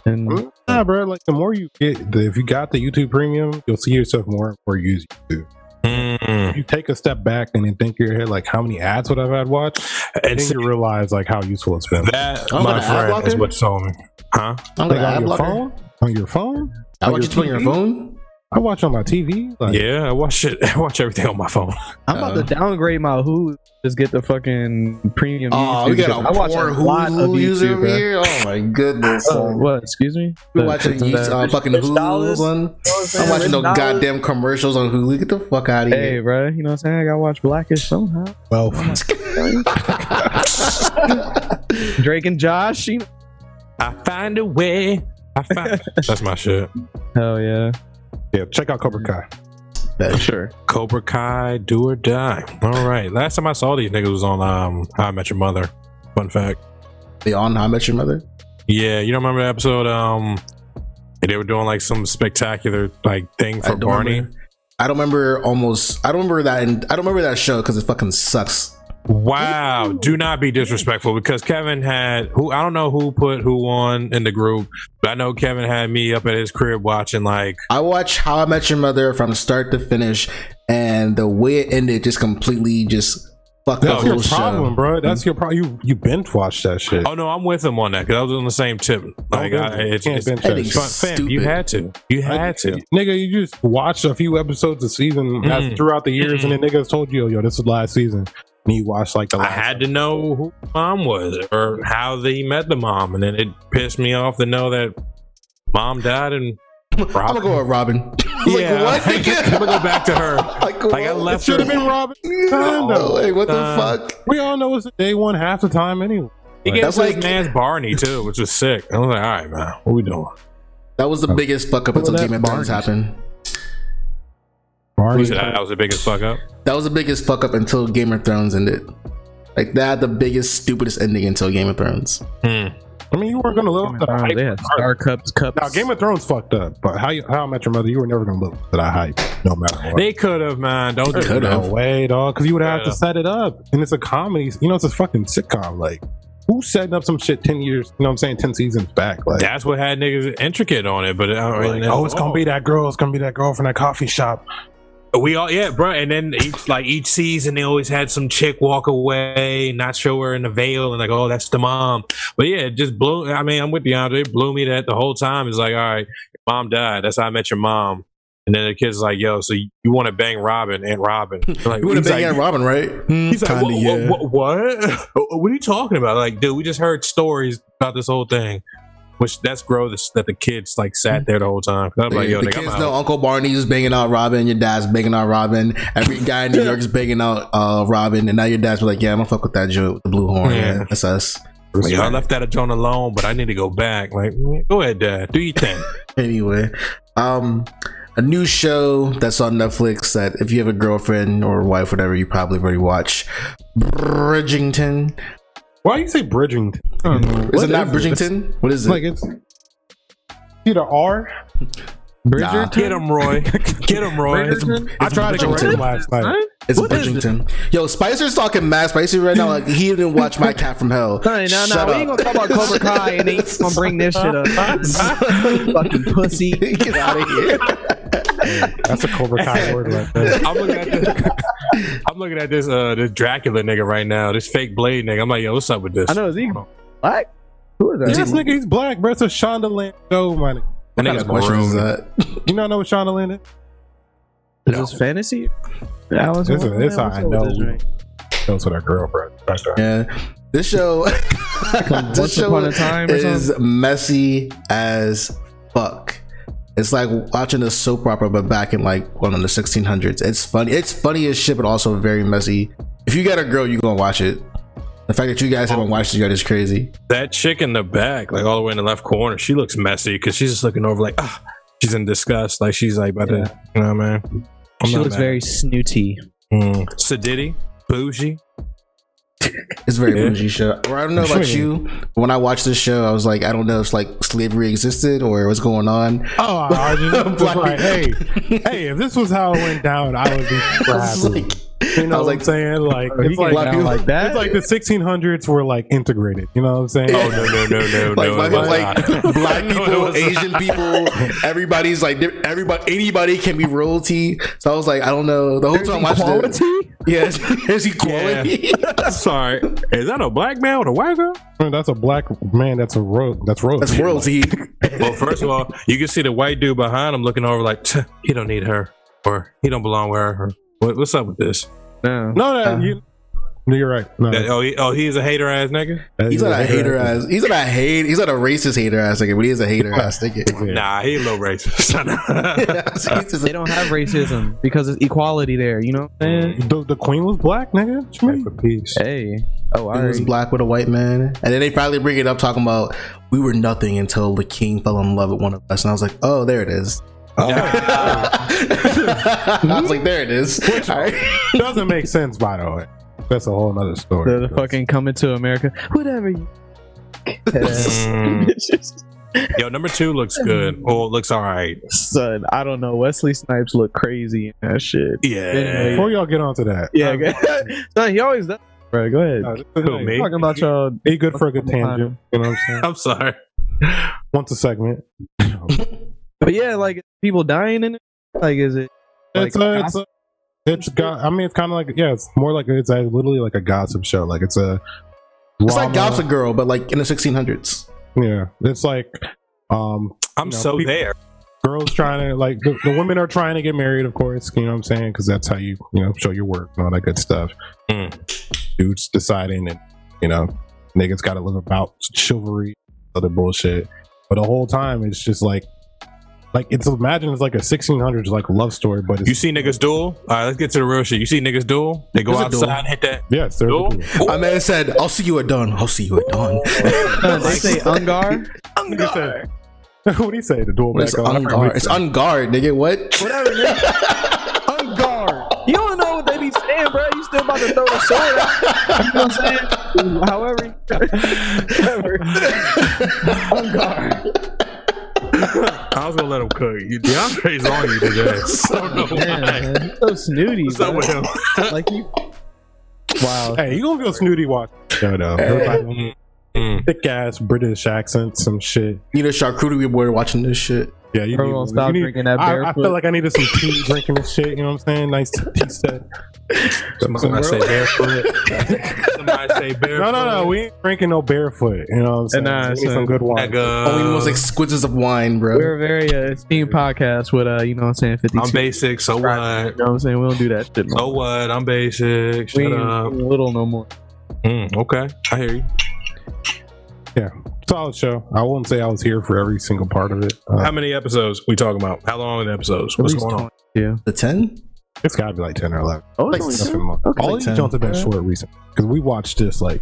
and Nah, bro. Like the more you get, the, if you got the YouTube Premium, you'll see yourself more and more use YouTube. Mm. You take a step back and then think in your head like how many ads would I have had watched, And then you realize like how useful it's been. that, Oh, my friend, is blocker? what told me. Huh? I'm Like gonna on ad your blocker. phone, on your phone. I watch on it on your phone. I watch on my TV. Like, yeah, I watch it. I watch everything on my phone. I'm about to downgrade my Hulu. Just get the fucking premium. Oh, YouTube we got shit. a I watch poor a lot of Hulu user over bro. here. Oh my goodness. Oh, what? Excuse me. we watching the- uh, fucking Hulu dollars? one. You I'm watching Rich no dollars? goddamn commercials on Hulu. Get the fuck out of here. Hey, bro, you know what I'm saying? I gotta watch Blackish somehow. well, Drake and Josh, you know? I find a way. I find. That's my shit. Hell yeah, yeah. Check out Cobra Kai. for sure. Cobra Kai, do or die. All right. Last time I saw these niggas was on um How I Met Your Mother. Fun fact. They on How I Met Your Mother. Yeah, you don't remember the episode? Um, they were doing like some spectacular like thing for don't Barney. remember- I don't remember almost. I don't remember that. In, I don't remember that show because it fucking sucks. Wow, do not be disrespectful because Kevin had who I don't know who put who on in the group, but I know Kevin had me up at his crib watching like I watched How I Met Your Mother from start to finish, and the way it ended just completely just fucked No, the That's whole your problem, show. bro. That's your problem. You you binge watch that shit. oh no, I'm with him on that because I was on the same tip. Like Okay. I, it's, Can't it's, binge that it's fun, fam, you had to, you had to. Nigga, you just watched a few episodes a season as- Mm. throughout the years, and then niggas told you, yo, this is last season. And you watched like the I last. had to know who mom was or how they met the mom, and then it pissed me off to know that mom died and I'm gonna go with Robin. yeah, like, what? I'm gonna go back to her. like, Like I left Should have been Robin. No, like, what the Uh, fuck? We all know it's a day one half the time anyway. He gave That's like- man's Barney too, which was sick. I was like, all right, man, what we doing? That was the biggest fuck up until was Game of Thrones happened. Barney. He said that was the biggest fuck up. That was the biggest fuck up until Game of Thrones ended. Like that, had the biggest, stupidest ending until Game of Thrones. Hmm. I mean, you weren't gonna live Game up of to the hype. they Star Cups, cups. Now, Game of Thrones fucked up, but how you, how I Met Your Mother, you were never gonna live up to that hype, no matter what. They could have, man. Don't do Could that. have. no way, dog, because you would have Yeah. to set it up, and it's a comedy. You know, it's a fucking sitcom. Like, who's setting up some shit ten years? You know, what I'm saying ten seasons back. Like, That's what had niggas intricate on it, but I like, mean, oh, it's gonna be that girl. It's gonna be that girl from that coffee shop. We all yeah, bro. And then each like each season, they always had some chick walk away, not show her in the veil, and like, oh, that's the mom. But yeah, it just blew. I mean, I'm with DeAndre. It blew me that the whole time. It's like, all right, your mom died. That's how I met your mom. And then the kid's like, yo, so you, want to bang Robin, and Robin? Like, You want to bang like, Aunt Robin, right? Hmm, He's like, kinda, what, yeah. what, what, what are you talking about? Like, dude, we just heard stories about this whole thing. Which that's gross that the kids like sat there the whole time. I'm like, yo, the nigga, kids know Uncle Barney's banging out Robin, your dad's banging out Robin, every guy in New York's banging out uh, Robin, and now your dad's like, yeah, I'm gonna fuck with that joke with the blue horn. Yeah. That's us. Like, I left that joint alone, but I need to go back. Like, go ahead, dad. Do your thing. Anyway, um, a new show that's on Netflix that if you have a girlfriend or wife, whatever, you probably already watch. Bridgington. Why do you say Bridgington? Um, is it not Bridgington? What is it? Like it's either R. Bridger, Get him, Roy. Get him, Roy. Bridgerton? I tried to correct Bridgington. him last night. Huh? It's What is it? Bridgington. Yo, Spicer's talking mad spicy right now. Like he didn't watch My Cat from Hell. Hey, no, no, Shut we up. ain't gonna talk about Cobra Kai and then you gonna bring this shit up. Fucking pussy. Get out of here. That's a Cobra Kai word right there. I'm looking at this. I'm looking at this uh this Dracula nigga right now. This fake blade nigga. I'm like, yo, what's up with this? I know, is he black? Who is that? Yes, nigga, he's black, bro. It's a Shondaland show, man. That What kind nigga's of question is maroon. that? You not know what Shondaland is? Is this fantasy? Alice It's a- in it's a- Wonderland? I know. up with this drink? That's what our girlfriend. That's. Yeah, this show, this Once show Upon a Time or is messy as fuck. It's like watching a soap opera, but back in like one of the 1600s. It's funny. It's funny as shit, but also very messy. If you got a girl, you gonna watch it. The fact that you guys haven't watched it yet is crazy. That chick in the back, like all the way in the left corner, she looks messy because she's just looking over like, ah, she's in disgust. Like she's like about to, you know, what I mean. I'm She looks mad. very snooty. mm. Sadiddy, bougie. It's a very Yeah. bougie show. Or I don't know about you. but When I watched this show, I was like, I don't know if like slavery existed or what's going on. Oh, I just, like, hey, hey, if this was how it went down, I would be I was happy. like, you know I was what like- I'm saying? Like, it's get like, people- like that. it's like the 1600s were like integrated. You know what I'm saying? Oh no no no no like, no! like, it like not. black people, was Asian not. people, everybody's like everybody, anybody can be royalty. So I was like, I don't know. The whole time I watched it, yeah, there's equality. Sorry, is that a black man with a white girl? I mean, that's a black man. That's a ro- That's royalty. That's royalty. Well, first of all, you can see the white dude behind him looking over like, he don't need her, or he don't belong with her. Or, what, what's up with this? No. No, no, Uh, you. No, you're right. No, That- oh, he, oh, he's a hater ass nigga. that- He's you're not a hater ass. He's not a hate. He's not a racist hater ass nigga, but he is a hater ass nigga. Yeah. Nah, he a little racist. He's just They don't have racism because it's equality there. You know what I'm saying? The, the queen was black, nigga. What you mean? for peace. Hey. Oh, He was alright. black with a white man, and then they finally bring it up talking about we were nothing until the king fell in love with one of us, and I was like, oh, there it is. I was like, there it is. All right. Doesn't make sense, by the way. That's a whole other story. The, the fucking coming to America. Whatever you. Mm. Yo, number two looks good. Well, it looks all right. Son, I don't know. Wesley Snipes look crazy in that shit. Yeah. Before y'all get onto that, Yeah, Son, he always does. Bro, go ahead. uh, this is Who, like- me? Talking about y'all. He good for a good tangent. You know what I'm saying? I'm sorry. Once a segment. But yeah, like people dying in it. Like, is it? it's a, it's a, it's got. I mean, it's kind of like yeah. It's more like it's a, literally like a gossip show. Like it's a. It's like. Gossip Girl, but like in the 1600s. Yeah, it's like um I'm You know, so people- there. girls trying to like the, the women are trying to get married, of course. You know what I'm saying? Because that's how you you know show your work and all that good stuff. Mm. Dudes deciding and you know niggas got to live about chivalry, other bullshit. But the whole time it's just like. Like it's imagine it's like a 1600s like love story, but it's You see niggas duel? All right, let's get to the real shit. You see niggas duel? They go There's outside and hit that yes, there's duel. a duel. My man said, I'll see you at dawn. I'll see you at dawn. Son, they say Ungar. Unguard. what do you say? The duel What is back on? unguard? It's unguard, nigga. What? Whatever, nigga. Unguard. You don't know what they be saying, bro. You still about to throw the sword out. You know what I'm saying? However. Whatever. Unguard. I was gonna let him cook. You- DeAndre's on you today. I don't know Man, why. So snooty. What's up with him? Like you. Wow. Hey, you gonna feel snooty watch show though. Everybody Mm, mm. thick ass British accent, some shit. Need a charcuterie board watching this shit. Yeah, you Bro, need, stop you need- drinking that I, I feel like I needed some tea drinking this shit. You know what I'm saying? Nice tea set. Somebody say barefoot. Somebody say barefoot. No, no, no. We ain't drinking no barefoot. You know what I'm saying? Nah, we need son. some good wine. Only the most exquisite of wine, bro. We're a very uh, esteemed podcast with uh, you know what I'm saying, 52. I'm basic, so what? You know what I'm saying? We don't do that shit. So what? I'm basic. we Shut ain't up. little no more. Mm, okay, I hear you. Solid show. I won't say I was here for every single part of it. Uh, How many episodes we talking about? How long are the episodes? What's least going on? 22. the ten? it's got to be like 10 or 11. Oh, Like it's only seven. two? Nothing more. Okay. All Like these 10. Jones have been short recently because we watched this like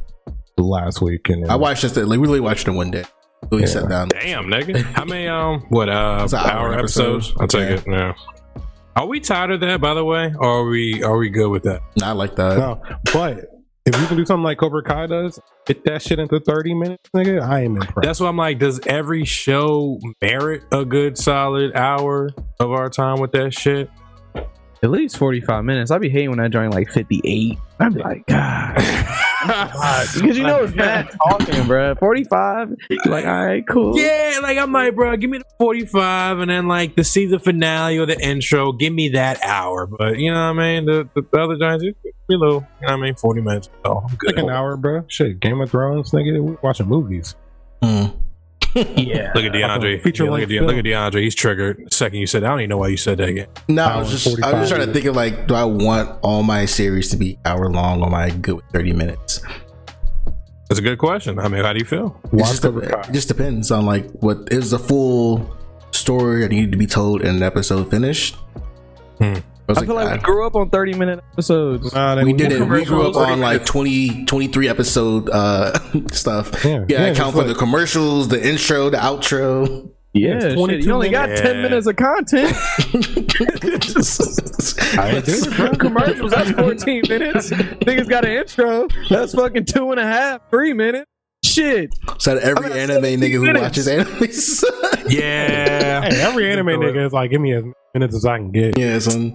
last week and I watched this. Like, we really watched it one day. Really Yeah. sat down. Damn, nigga. How many um what uh It's hour hour episodes? episode. I'll take Yeah. it. Yeah. Are we tired of that, by the way? Or are we are we good with that? Nah, I like that. No, but if you can do something like Cobra Kai does, get that shit into 30 minutes, nigga, I am impressed. That's why I'm like, does every show merit a good solid hour of our time with that shit? At least 45 minutes. I'd be hating when I join like 58. I'd be like, God. Because you know it's bad talking, bro. 45. Like, all right, cool. Yeah, like I'm like, bro, give me the 45 and then like the season finale or the intro, give me that hour. But you know what I mean? The the, the other giants, it's pretty low. You know what I mean? 40 minutes. Oh, I'm good. like an hour, bro. Shit, Game of Thrones, nigga, we watching movies. Yeah. Look at DeAndre. Feature Yeah, look, at De- look at DeAndre. He's triggered. The second you said, I don't even know why you said that again. No, I was just I was just trying to think of like, do I want all my series to be hour long or am I good with thirty minutes? That's a good question. I mean, how do you feel? It just, Cobra it just depends on like what is the full story that needed to be told in an episode finished. I, was I feel like we grew up on 30 minute episodes. Nah, they- we did it. We grew up on like 20, 23 episode uh stuff. Yeah, Yeah, it's account for like- the commercials, the intro, the outro. Yeah, It's shit, you only got minutes. 10 minutes of content. I do commercials, that's 14 minutes. Niggas got an intro. That's fucking two and a half, three minutes. Shit. so every anime 17 nigga who watches anime. Yeah. Hey, every anime nigga is like, give me as many minutes as I can get. yeah, son.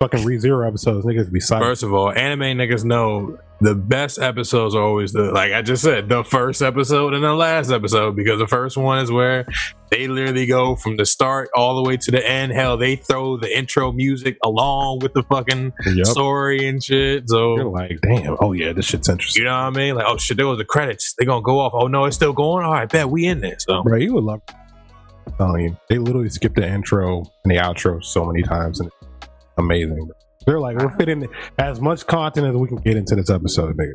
Fucking ReZero episodes, niggas be silent. First of all, anime niggas know the best episodes are always the like I just said, the first episode and the last episode because the first one is where they literally go from the start all the way to the end. Hell, they throw the intro music along with the fucking Yep. story and shit. You're So like, damn. Oh yeah, this shit's interesting. you know what I mean? Like, oh shit, there was the credits. They gonna go off. Oh no, it's still going. All right, bet we in there. So Bro, you would love. I'm telling you, they literally skipped the intro and the outro so many times, and it's amazing. They're like, we're fitting as much content as we can get into this episode, nigga.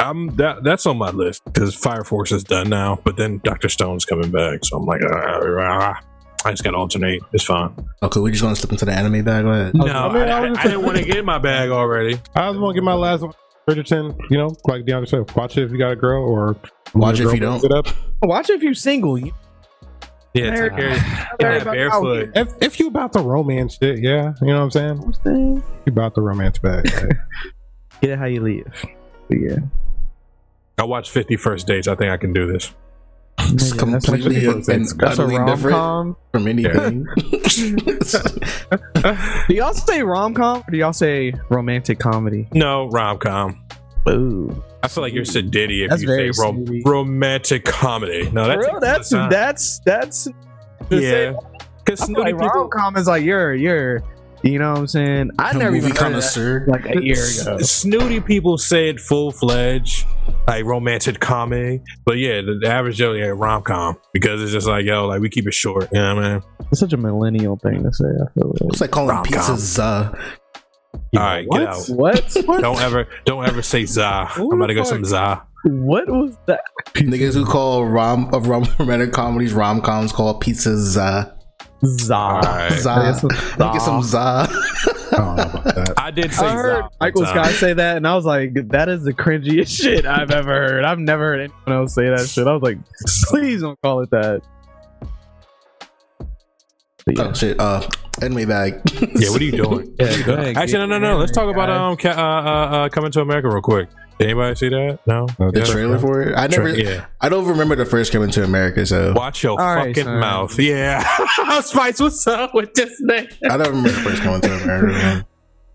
I'm that that's on my list because Fire Force is done now, but then Doctor Stone's coming back. So I'm like, ah, ah, I just gotta alternate. It's fine. Okay, we just want to slip into the anime bag. Go ahead. No, I mean, I I, I, I didn't want to get my bag already. I was gonna get my last one. Bridgerton, you know, like DeAndre said, watch it if you got a girl, or Watch it if you don't. brings It up. Watch it if you're single. You Yeah, Very- take care. very Get that about barefoot. If, if you about the romance shit, yeah, you know what I'm saying. You about the romance bag. right? Get it how you leave. But yeah. I watched Fifty First Dates. I think I can do this. It's Nigga, that's completely that's and a utterly rom different com. from anything. Do y'all say rom com or do y'all say romantic comedy? No rom com. Ooh. I feel like you're Sadiddy if That's you say rom- romantic comedy. No, that's Bro, that's that's that's yeah. Because I snooty like people. rom com is like you're you're you know what I'm saying? I A never even heard that connoisseur. like a year ago. Snooty people say it full fledged, like romantic comedy. But yeah, the, the average Joe, yeah, rom com. Because it's just like, yo, like we keep it short. You know what I mean? It's such a millennial thing to say. I feel like. It's like calling Rom-com. pizzas. Uh, All right, get out. What? What? Don't ever, don't ever say za. Who I'm about to go fuck? some za. What was that? niggas who call rom of rom romantic comedies rom coms call pizzas. Uh, Za. Alright. za. Za. Get some za. I don't know about that. I did say I heard za. one Michael time. Scott say that, and I was like, "That is the cringiest shit I've ever heard." I've never heard anyone else say that shit. I was like, "Please don't call it that." But yeah. Oh shit. Uh, anime bag. Yeah, what are you doing? Yeah, go ahead. Actually, no, no, no. Let's talk about um, ca- uh, uh, uh, coming to America real quick. Did anybody see that? No. No, the yeah. trailer for it. I never. yeah. I don't remember the first coming to America, so Watch your All right, fucking son. mouth. Yeah. Spice, what's up with this thing? I don't remember the first coming to America. Man.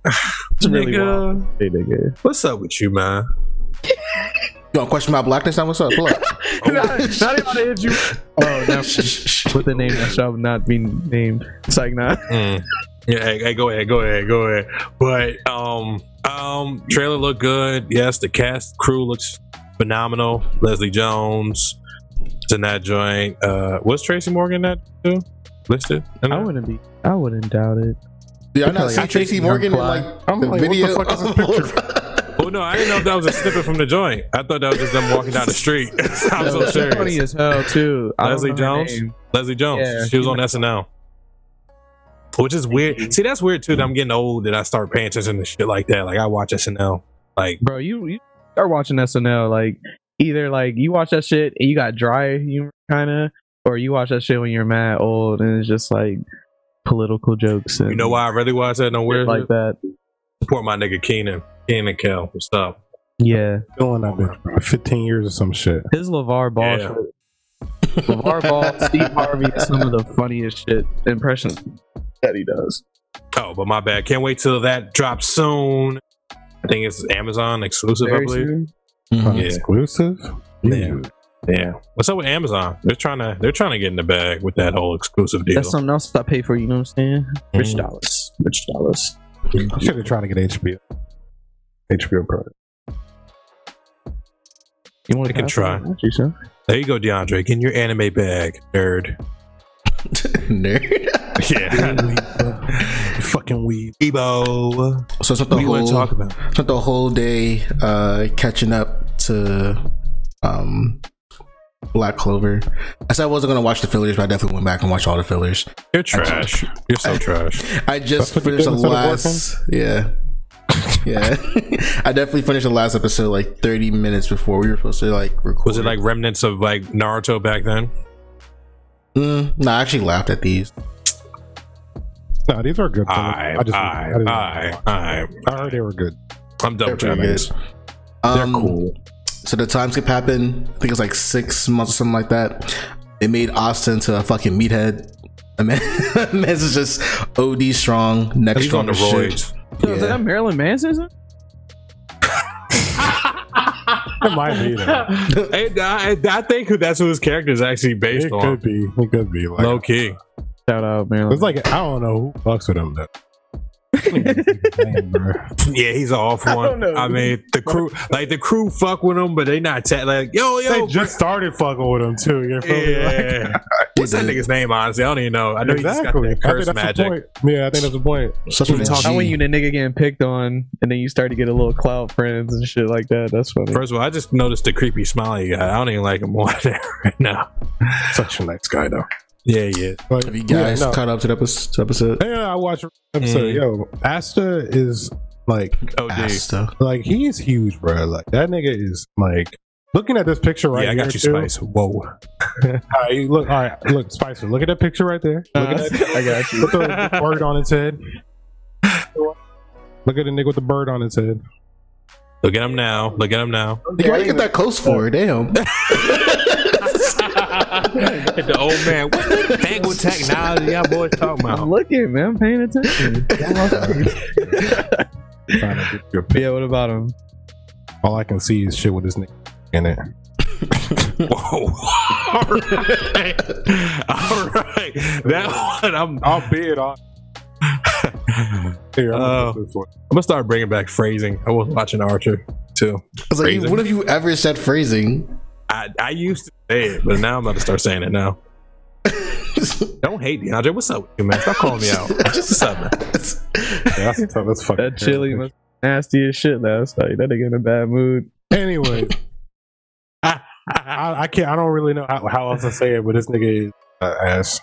It's really Nigga, wild. Hey, nigga. What's up with you, man? You want to question my blackness? Now, what's up? Pull up. not, not even to hit you. Oh, no. with the name that shall not be named. It's like nah. Mm. Yeah, hey, hey, go ahead, go ahead, go ahead. But um, um, trailer looked good. Yes, the cast crew looks phenomenal. Leslie Jones is in that joint. Uh, was Tracy Morgan that too listed? in I wouldn't be. I wouldn't doubt it. Yeah, I not Like, see I Tracy Morgan in like I'm the like, what the video. fuck is? Oh no, I didn't know if that was a snippet from the joint. I thought that was just them walking down the street. I'm so She's funny as hell too. Leslie Jones? Leslie Jones. Yeah, she was on SNL. Which is weird. Mm-hmm. See, that's weird too. That I'm getting old and I start paying attention to shit like that. Like I watch SNL. Like bro. You, you start watching SNL like either like you watch that shit and you got dry humor kind of, or you watch that shit when you're mad old and it's just like political jokes. And you know why I really watch that? No shit weird like that. Support my nigga Kenan. Kenan Kel. What's up? Yeah, Feeling that bitch, 15 years or some shit. his LaVar Ball. Yeah. shit. LaVar Ball, Steve Harvey some of the funniest shit impressions that he does. Oh, but my bad. Can't wait till that drops soon. I think it's Amazon exclusive, I believe. soon. Mhm. Yeah. Exclusive? Yeah. Yeah. What's up with Amazon? They're trying to they're trying to get in the bag with that whole exclusive deal. That's something else I pay for. You know what I'm saying? Rich Mhm. dollars. Rich dollars. I should have trying to get HBO. HBO Pro. You want to can try. You. There you go, DeAndre. Get in your anime bag, nerd. Nerd. Yeah. Fucking weed. Ebo. So it's not What the do you whole to talk about? spent the whole day uh catching up to um Black Clover. I said I wasn't gonna watch the fillers, but I definitely went back and watched all the fillers. You're trash. You're so trash. I just That's finished the did instead of last yeah. Yeah. I definitely finished the last episode like 30 minutes before we were supposed to like record. Was it like remnants of like Naruto back then? mm, no, I actually laughed at these. No, these are good. I, I just, I, didn't- I, I, I heard they were good. I'm done They're with y'all pretty niggas. good. They're Um, cool. So the time skip happened. I think it was like six months or something like that. It made Asta into a fucking meathead. A man, man's is just OD strong, next He's on the as shit. roids. Yo, is that Marilyn Manson? It might be. though. Hey, I, I think that's who his character is actually based It on. It could be. It could be. Like, Low key. Shout out Marilyn. it's like I don't know who fucks with him though. Yeah, he's an off one. don't I, mean, the crew, like the crew, fuck with him, but they not ta- like, yo, yo. They just started fucking with him too. You feel me? Like, yeah. What's that nigga's name? Honestly, I don't even know. I know exactly. he just got that I curse think that's the magic. point. Yeah, I think that's the point. So that's when Talk- How when G- you the nigga getting picked on and then you start to get a little cloud friends and shit like that. That's funny. First of all, I just noticed the creepy smiley guy. I don't even like him more there right now. Such a nice guy though. Yeah, yeah. But, Have you guys yeah, no. caught up to the episode? episode? Yeah, I watched episode. Mm. Yo, Asta is like, Oh. Asta. like he's huge, bro. Like that nigga is like. Looking at this picture right yeah, I got you, too. Spice. Whoa. All right, look, all right, look, Spicer. Look at that picture right there. Look at that. I got you. Put the bird on its head. Look at the nigga with the bird on its head. Look at him now. Look at him now. Why you get that close for? Damn. the old man. What the tangled technology y'all boys talking about? I'm looking, man. I'm paying attention. Trying to get your yeah, what about him? All I can see is shit with this nigga in it. Whoa. All right. All right. That one, I'm, I'll be it on. Here, I'm Oh. gonna uh, put this one. I'm gonna start bringing back phrasing. I was watching Archer too. I was like, Phrasing. what have you ever said phrasing? I, I used to say it, but now I'm about to start saying it now. Don't hate DeAndre. What's up with you, man? Stop calling me out. What's up, man? Yeah, that's, that's, that's fucking That chili was nasty as shit last night. That nigga in a bad mood. Anyway, I, I can't. I don't really know how, how else to say it, but this nigga is uh, ass.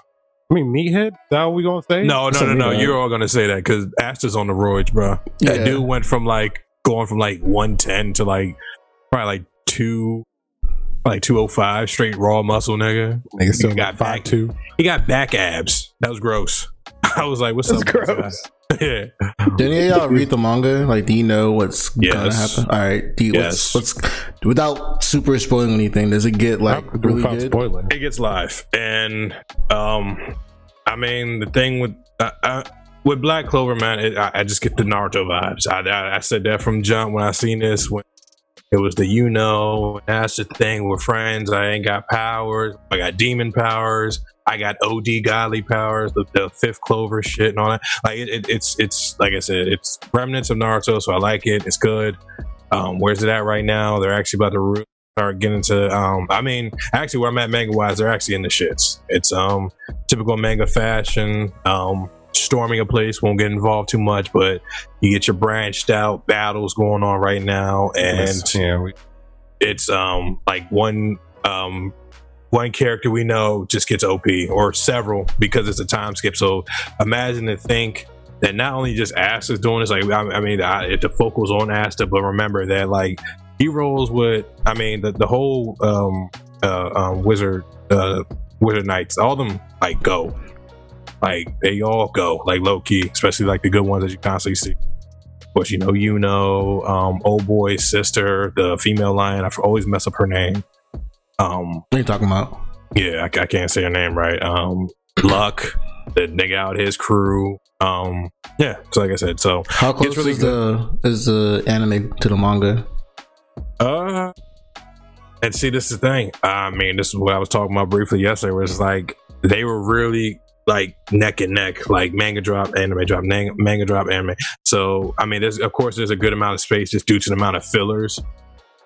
I mean, meathead. Is that what we gonna say? No, no, no, no. Something You're all gonna say that because Asta's on the roids, bro. That Yeah. dude went from like going from like 110 to like probably like two, like 205 straight raw muscle, nigga. nigga still He got got five back. two. He got back abs. That was gross. I was like, "What's That's up?" gross. guy? yeah. Did any of y'all read the manga? Like, do you know what's gonna happen? All right. Do you, Yes. what's, what's without super spoiling anything? Does it get like Not do really good? spoiling. it gets live and um i mean the thing with uh, uh, with black clover man it, I, I just get the naruto vibes I, I i said that from jump when i seen this when it was the you know, that's the thing. We're friends. I ain't got powers. I got demon powers. I got OD godly powers, the, the fifth clover shit and all that. Like it, it, it's it's like I said, it's remnants of Naruto, so I like it. It's good. Um, where's it at right now? They're actually about to re- start getting to. Um, I mean, actually, where I'm at manga wise, they're actually in the shits. It's um typical manga fashion. Um, storming a place won't get involved too much, but you get your branched out battles going on right now, and yeah, we, it's um like one um one character we know just gets OP or several because it's a time skip. So imagine to think that not only just Asta is doing this, like I, I mean, I, if the focus on Asta, but remember that like he rolls with, I mean, the the whole um uh um wizard uh wizard knights, all of them like go, like they all go like low key, especially like the good ones that you constantly see. Of course, you know, you know, um, old boy's sister, the female lion. I always mess up her name. Um, What are you talking about? yeah, I, I can't say her name right. Um, Luck, the nigga out his crew. Um, yeah. So like I said, so How close really is the is the anime to the manga? uh, and see, this is the thing. I mean, this is what I was talking about briefly yesterday. Where it's like they were really like neck and neck, like manga drop, anime drop, nang- manga drop, anime. So I mean, there's of course there's a good amount of space just due to the amount of fillers.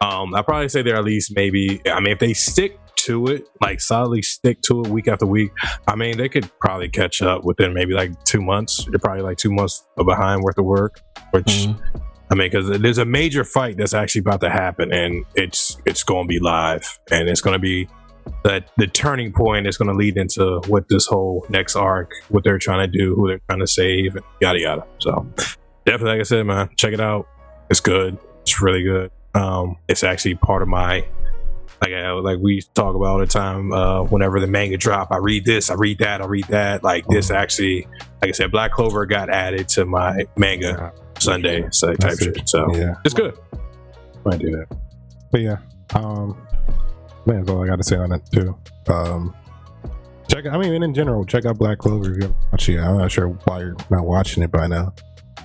Um, I probably say they're at least maybe. I mean, if they stick to it, like solidly stick to it week after week, I mean, they could probably catch up within maybe like two months. They're probably like two months behind worth of work, which Mhm. I mean, because there's a major fight that's actually about to happen, and it's it's going to be live, and it's going to be that the turning point is going to lead into what this whole next arc, what they're trying to do, who they're trying to save, and yada yada. So definitely, like I said, man, check it out. It's good. It's really good. Um, it's actually part of my like I, like we talk about all the time. Uh, whenever the manga drop, I read this, I read that, I read that. Like this actually, like I said, Black Clover got added to my manga Sunday so type shit. So yeah, it's good. might do that. But yeah, um, man, that's all I got to say on that too. Um, check. I mean, in general, check out Black Clover. If you haven't watched it, I'm not sure why you're not watching it by now.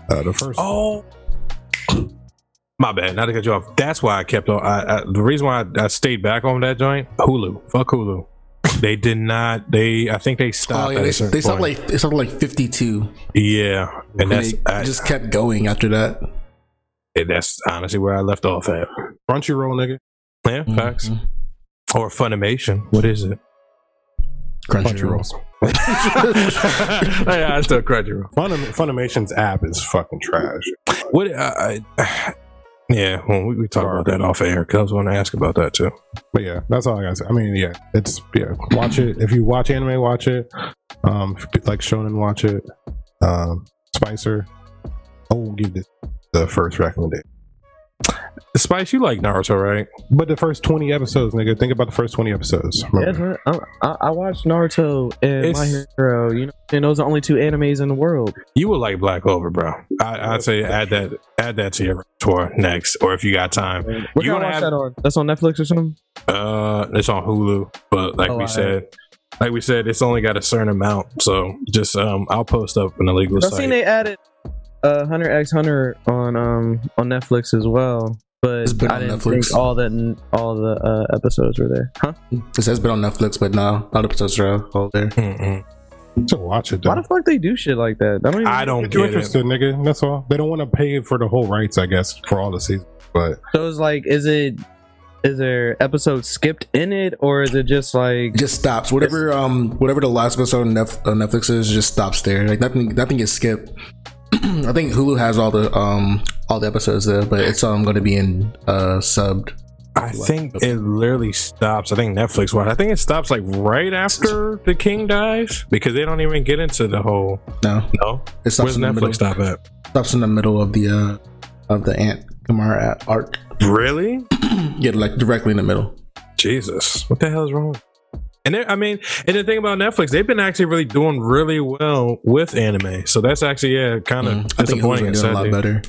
Uh, the first. Oh, my bad. Not to cut you off. That's why I kept on. I, I, the reason why I, I stayed back on that joint, Hulu. Fuck Hulu. They did not. They. I think they stopped. Oh yeah, at they, certain they started point. like they started like fifty two, Yeah, and and that's they I, just kept going after that. that's honestly where I left off at. Crunchyroll, nigga. Yeah, facts. Mhm. Or Funimation. What is it? Crunchyroll. yeah, I still Crunchyroll. Funim- Funimation's app is fucking trash. What? I, I, yeah, well, we, we talk about that off air because I was going to ask about that too. But yeah, that's all I gotta say. I mean, yeah, it's yeah. Watch it if you watch anime, watch it. Um, like Shonen, watch it. Um, Spicer. I will give this the first recommendation. Spice, you like Naruto, right? But the first twenty episodes, nigga. Think about the first twenty episodes. Yeah, Remember? man, I, I, I watched Naruto and My Hero. You know, and those are the only two animes in the world. You would like Black Clover, bro. I, I'd say add that add that to your tour next, or if you got time. What You you wanna watch have- that on? That's on Netflix or something. Uh, it's on Hulu, but like Oh, we I- said, like we said, it's only got a certain amount. So just um, I'll post up an illegal I've site. seen they added uh, Hunter X Hunter on um on Netflix as well, but It's been I on didn't Netflix. think all that all the uh, episodes were there. Huh? It says been on Netflix, but no, not episodes are all there. Mm-mm. to watch it. Though. Why the fuck they do shit like that? I don't even I don't Get you get it. interested, nigga. That's all. They don't want to pay for the whole rights, I guess, for all the seasons. But So it's like, is it is there episodes skipped in it, or is it just like just stops. Whatever um whatever the last episode on on Netflix is, just stops there. Like nothing nothing gets skipped. I think Hulu has all the um all the episodes there, but it's um going to be in uh subbed. I think it literally stops. I think Netflix. Well, I think it stops like right after the king dies because they don't even get into the whole. No, No, it stops where's in the middle. Netflix stop at? Stops in the middle of the uh of the Ant Chimera arc. Really? Yeah, like directly in the middle. Jesus, what the hell is wrong? And I mean, and the thing about Netflix, they've been actually really doing really well with anime. So that's actually yeah, kind of Mm, I think Hulu's disappointing. been doing a lot better.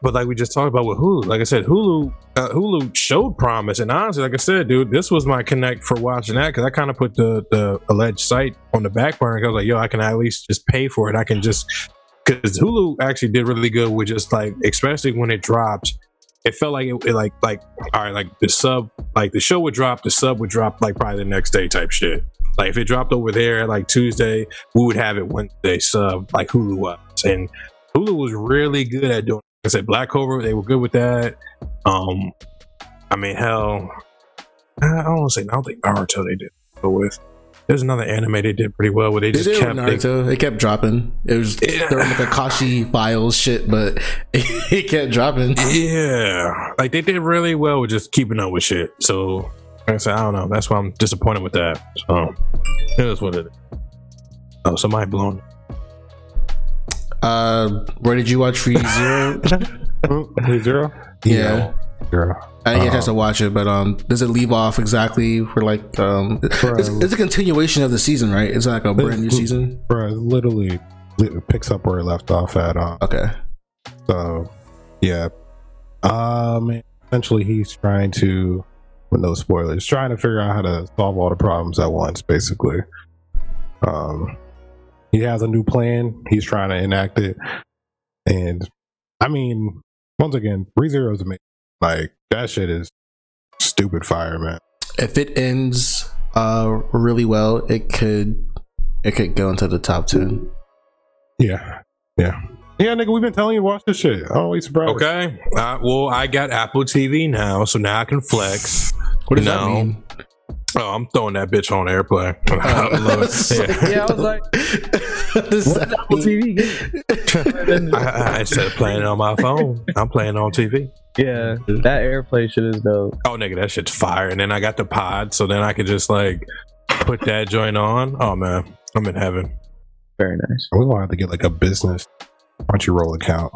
But like we just talked about with Hulu, like I said, Hulu, uh, Hulu showed promise, and honestly, like I said, dude, this was my connect for watching that because I kind of put the the alleged site on the back burner. 'cause I was like, yo, I can at least just pay for it. I can just because Hulu actually did really good with just like, especially when it dropped, it felt like it, it like like all right, like the sub, like the show would drop, the sub would drop like probably the next day type shit. Like if it dropped over there like Tuesday, we would have it Wednesday sub like Hulu was, and Hulu was really good at doing. Like I said Black Cobra, they were good with that. Um, I mean, hell, I don't want to say I don't think Naruto they did go with. There's another anime they did pretty well where they They just did kept with they, It kept dropping. It was Yeah. during like Akashi files shit, but it kept dropping. Yeah, like they did really well with just keeping up with shit. So, like I said, I don't know. That's why I'm disappointed with that. So, it is what it is. Oh, somebody blown. Uh, where did you watch ReZero? Wait, zero? yeah. Zero. I didn't get a chance to watch it, but um, does it leave off exactly for like um? It's, it's a continuation of the season, right? It's like a brand new season. Bro, literally it picks up where it left off at. Um, Okay. so, yeah. Um, essentially, he's trying to, with no spoilers, trying to figure out how to solve all the problems at once, basically. Um, he has a new plan. He's trying to enact it. And, I mean, once again, ReZero is amazing. Like, that shit is stupid fire, man. If it ends uh really well, it could it could go into the top ten. Yeah. Yeah. Yeah, nigga, we've been telling you to watch this shit. Always surprised. Okay. Uh, well, I got Apple TV now, so now I can flex. What does No. that mean? Oh, I'm throwing that bitch on airplay. I love it. Yeah. Yeah, I was like, What does that Apple? TV. I, I, instead of playing it on my phone, I'm playing it on TV. yeah, that AirPlay shit is dope. Oh, nigga, that shit's fire. And then I got the pod, so then I could just like put that joint on. Oh man, I'm in heaven. Very nice. We're gonna have to get like a business Crunchyroll account.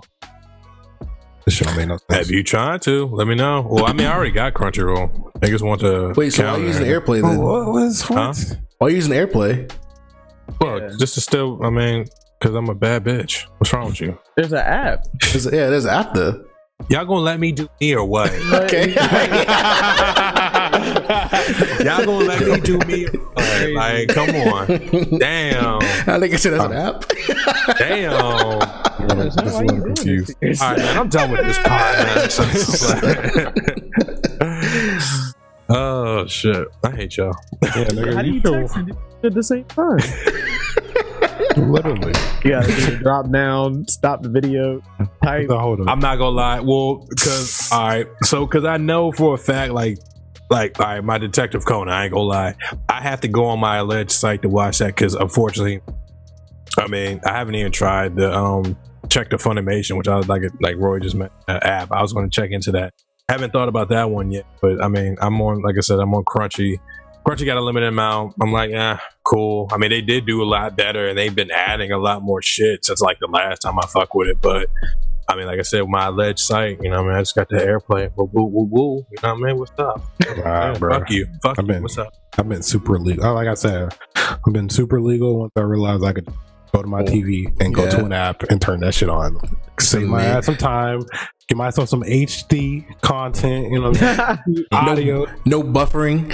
This shit don't make no sense. Have you tried to? Let me know. Well, I mean, I already got Crunchyroll. Niggas want to Wait, so why are you using AirPlay then? what was Huh? Why are you using AirPlay? Well, Yeah. just to still, I mean, because I'm a bad bitch. What's wrong with you? There's an app. There's- yeah, there's an app though. Y'all gonna let me do me or what? Okay. Y'all gonna let me do me? Or what? Like, come on, damn, I think I said that's an app. damn. All I'm just a little confused. right, man, I'm done with this pod, man. oh shit, I hate y'all. Yeah, nigga, How do you feel- text and do it at the same time? literally. You gotta do the drop down, stop the video, type. So hold on. I'm not gonna lie. Well, because all right, so because I know for a fact, like, like, all right, my Detective Conan. I ain't gonna lie. I have to go on my alleged site to watch that because unfortunately, I mean, I haven't even tried to um check the Funimation, which I was like, like Roy just met uh, app. I was to check into that. haven't thought about that one yet, but I mean, I'm on, like I said, I'm on Crunchy. Crunchy got a limited amount. I'm like, yeah, cool. I mean, they did do a lot better, and they've been adding a lot more shit since like the last time I fuck with it. But I mean, like I said, my alleged site, you know, what I mean, I just got the airplane. Woo, woo, woo, woo. You know what I mean? What's up? Nah, Yeah, bro. fuck you. Fuck I you. mean- What's up? I've been super legal. Oh, like I said, I've been super legal once I realized I could go to my oh, TV and go Yeah. to an app and turn that shit on. Save Same my ass some time, give myself some HD content, you know, audio. No buffering.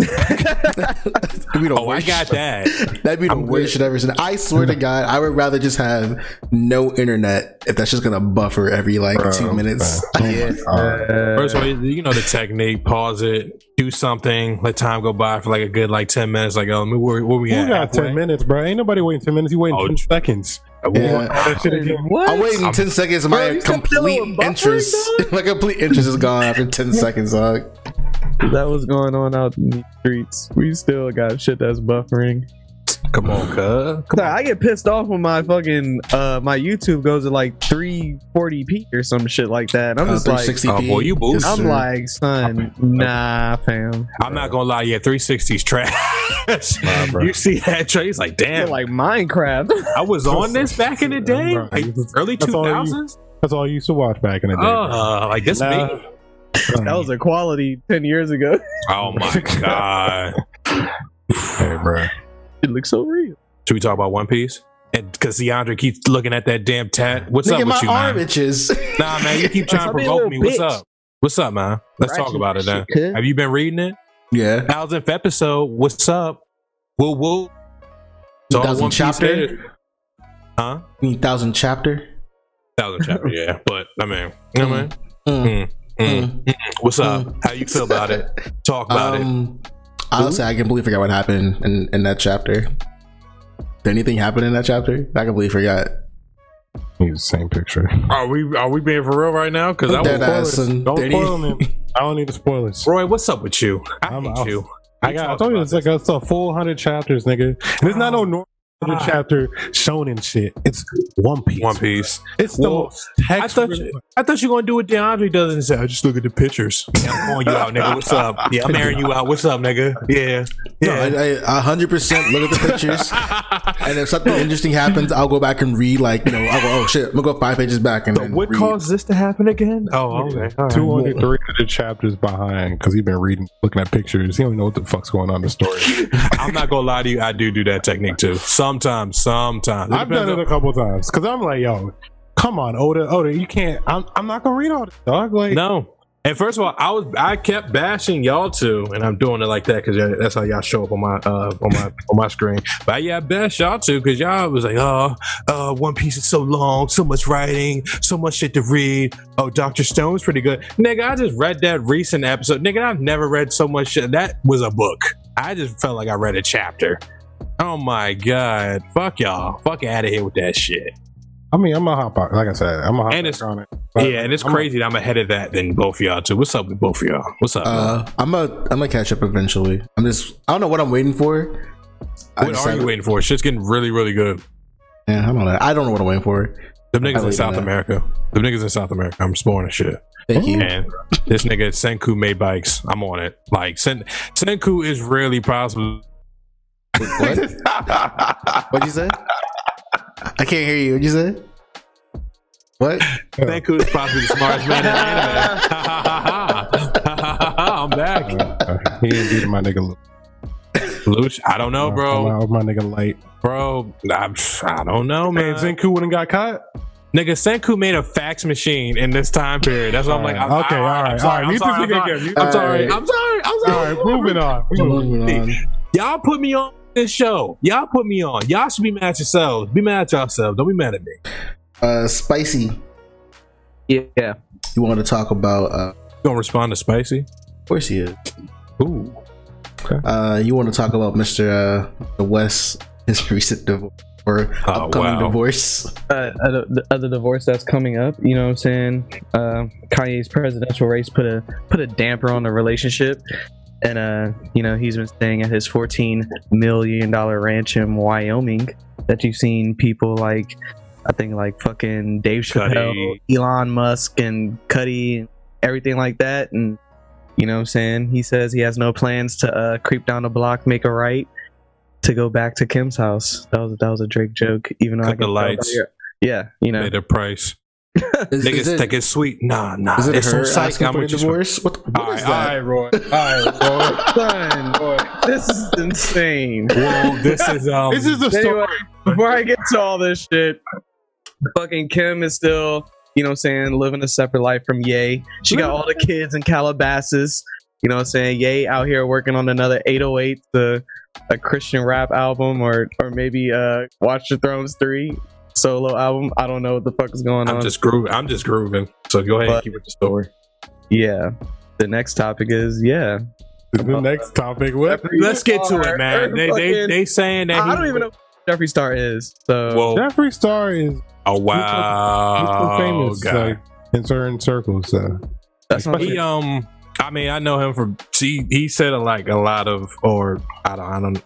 That'd be the Oh, I got that. That'd be the I'm worst good. shit ever seen. I swear to God, I would rather just have no internet if that's just gonna buffer every like Bro, two minutes. man. Oh my God. First of all, you know the technique. Pause it. Do something. Let time go by for like a good like ten minutes. Like, oh, where, where we You at? got 10 minutes, bro. Ain't nobody waiting 10 minutes. You waiting Oh, 10 seconds. Yeah. That shit again. what? I'm waiting I'm- 10 seconds. My Bro, complete dealing with buffering, interest, dog? my complete interest is gone after 10 seconds, dog. That was going on out in the streets. We still got shit that's buffering. Come on, cuz. Come on. I get pissed off when my fucking uh my YouTube goes to like 340p or some shit like that. I'm Uh, just like, 360p. Oh, boy, you boost. I'm like, son, nah, fam. I'm not gonna lie. Yeah, 360's trash. Nah, bro. you see that tray? It's like, I feel damn. like Minecraft. I was on this back in the day, Bro, like early that's all you- 2000s. That's all you used to watch back in the day. Uh, like this Nah. me. That was a quality 10 years ago. Oh my god. hey, bro. It looks so real. Should we talk about One Piece? And because DeAndre keeps looking at that damn tat. What's Nigga, up my with you, arm man? itches. Nah, man, you keep trying to Stop being a provoke me. little What's up? What's up, man? Let's talk about it then. shit. Have you been reading it? yeah. Thousandth episode. What's up? Woo woo. It's all Thousand One Piece chapter? Huh? You thousand chapter? Thousand chapter, yeah. But I mean, you know what I mean? Mm. Mm. Mm. Mm. What's up? How you feel about it? Talk about it. Um, honestly, I completely forgot what happened in, in that chapter. Did anything happen in that chapter? I completely forgot. Use the same picture. Are we are we being for real right now? Because I Dead was ass and Don't spoil me. I don't need the spoilers. Roy, what's up with you? I I'm hate out. you. I got. I told you it's like a, it's a full hundred chapters, nigga. And it's not no normal hundred ah. chapter shonen shit. It's One Piece. One Piece. It's the Well, most I thought you, I thought you were gonna do what DeAndre does and say, "I just look at the pictures." Yeah, I'm calling you out, nigga. What's up? Yeah, I'm airing you out. What's up, nigga? Yeah, No, yeah. I, I 100% look at the pictures, and if something interesting happens, I'll go back and read. Like, you know, I'll go, oh shit, I'm gonna go five pages back and So then what read. caused this to happen again? Oh, okay. All right. 200, 300 chapters behind because he's been reading, looking at pictures. He don't know what the fuck's going on in the story. I'm not gonna lie to you. I do do that technique too. Sometimes, sometimes. It I've done it a couple times because I'm like, yo, come on, Oda, Oda, you can't. I'm, I'm not gonna read all this, dog. Like, No. And first of all, I was I kept bashing y'all too, and I'm doing it like that because that's how y'all show up on my uh on my on my screen. But yeah, I bashed y'all too because y'all was like, oh, uh, One Piece is so long, so much writing, so much shit to read. Oh, Doctor Stone's pretty good, nigga. I just read that recent episode, nigga. I've never read so much shit. That was a book. I just felt like I read a chapter. Oh my god, fuck y'all, fuck out of here with that shit. I mean, I'm a hop on. Like I said, I'm a hop And it's- on it. But yeah, and it's I'm a- crazy that I'm ahead of that than both of y'all too. What's up with both of y'all? What's up? Uh, I'm a, I'm gonna catch up eventually. I'm just, I don't know what I'm waiting for. What are you waiting for? Shit's getting really, really good. Yeah, I don't know. I don't know what I'm waiting for. Them niggas in South that. America. Them niggas in South America. I'm spoiling the shit. Thank you. And this nigga Senku made bikes. I'm on it. Like Sen- Senku is really possible. What? What'd you say? I can't hear you. What'd you say? What? Senku is probably the smartest man in the anime. I'm back. Uh, he ain't beating my nigga. Luch, I don't know, bro. My, my nigga light. Bro, I'm, I don't know, Man, man. Senku wouldn't got caught. Nigga, Senku made a fax machine in this time period. That's why I'm like, I'm, Okay, all right, all right, I'm sorry. I'm sorry, I'm sorry. I'm sorry, nigga. I'm sorry, I'm All sorry. right, moving on. Moving on. Y'all put me on this show. Y'all put me on. Y'all should be mad at yourselves. Be mad at yourselves. Don't be mad at me. Uh, spicy. Yeah. You want to talk about? Uh, You gonna respond to spicy? of course he is. Ooh. Uh, you want to talk about Mr. Uh, the West, his recent divorce or Oh, upcoming wow. divorce? Uh, uh, the other divorce that's coming up, you know what I'm saying? Uh, Kanye's presidential race put a put a damper on the relationship. And uh, you know, he's been staying at his 14 million dollar ranch in Wyoming that you've seen people like I think like fucking Dave Chappelle, Cudi. Elon Musk and Cudi everything like that and you know what I'm saying? He says he has no plans to uh, creep down the block, make a right to go back to Kim's house. That was that was a Drake joke, even though I Cut the can tell lights. Yeah, you know. Pay the price. Is, Niggas is it, think it's sweet. Nah, nah. is it it's her some psych. asking I'm for a with you. divorce? What, what All is right, that? all Roy. All right, Son, boy, this is insane. Well, this is um. This is the story. Anyway, before I get to all this shit, fucking Kim is still, you know what I'm saying, living a separate life from Ye. She got all the kids in Calabasas. You know what I'm saying? Ye out here working on another 808, the a Christian rap album, or or maybe uh Watch the Thrones 3 solo album. I don't know what the fuck is going on. I'm just grooving. I'm just grooving. So go ahead and keep with the story. yeah. The next topic is yeah. The next topic. What? Let's get to it, man. They they they saying that. I he- don't even know who Jeffree Star is. So Whoa. Jeffree Star is Oh he's so wow. famous God. like, in certain circles. Uh, that's what I'm He um, I mean, I know him from. See, he said like a lot of, or I don't, I don't.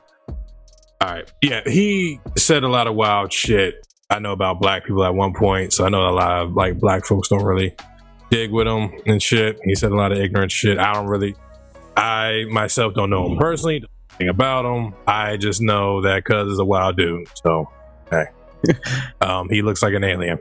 All right, yeah, he said a lot of wild shit. I know about black people at one point, so I know a lot of like black folks don't really dig with him and shit. He said a lot of ignorant shit. I don't really, I myself don't know him personally, don't know anything about him. I just know that Cuz is a wild dude. So, hey, um, he looks like an alien.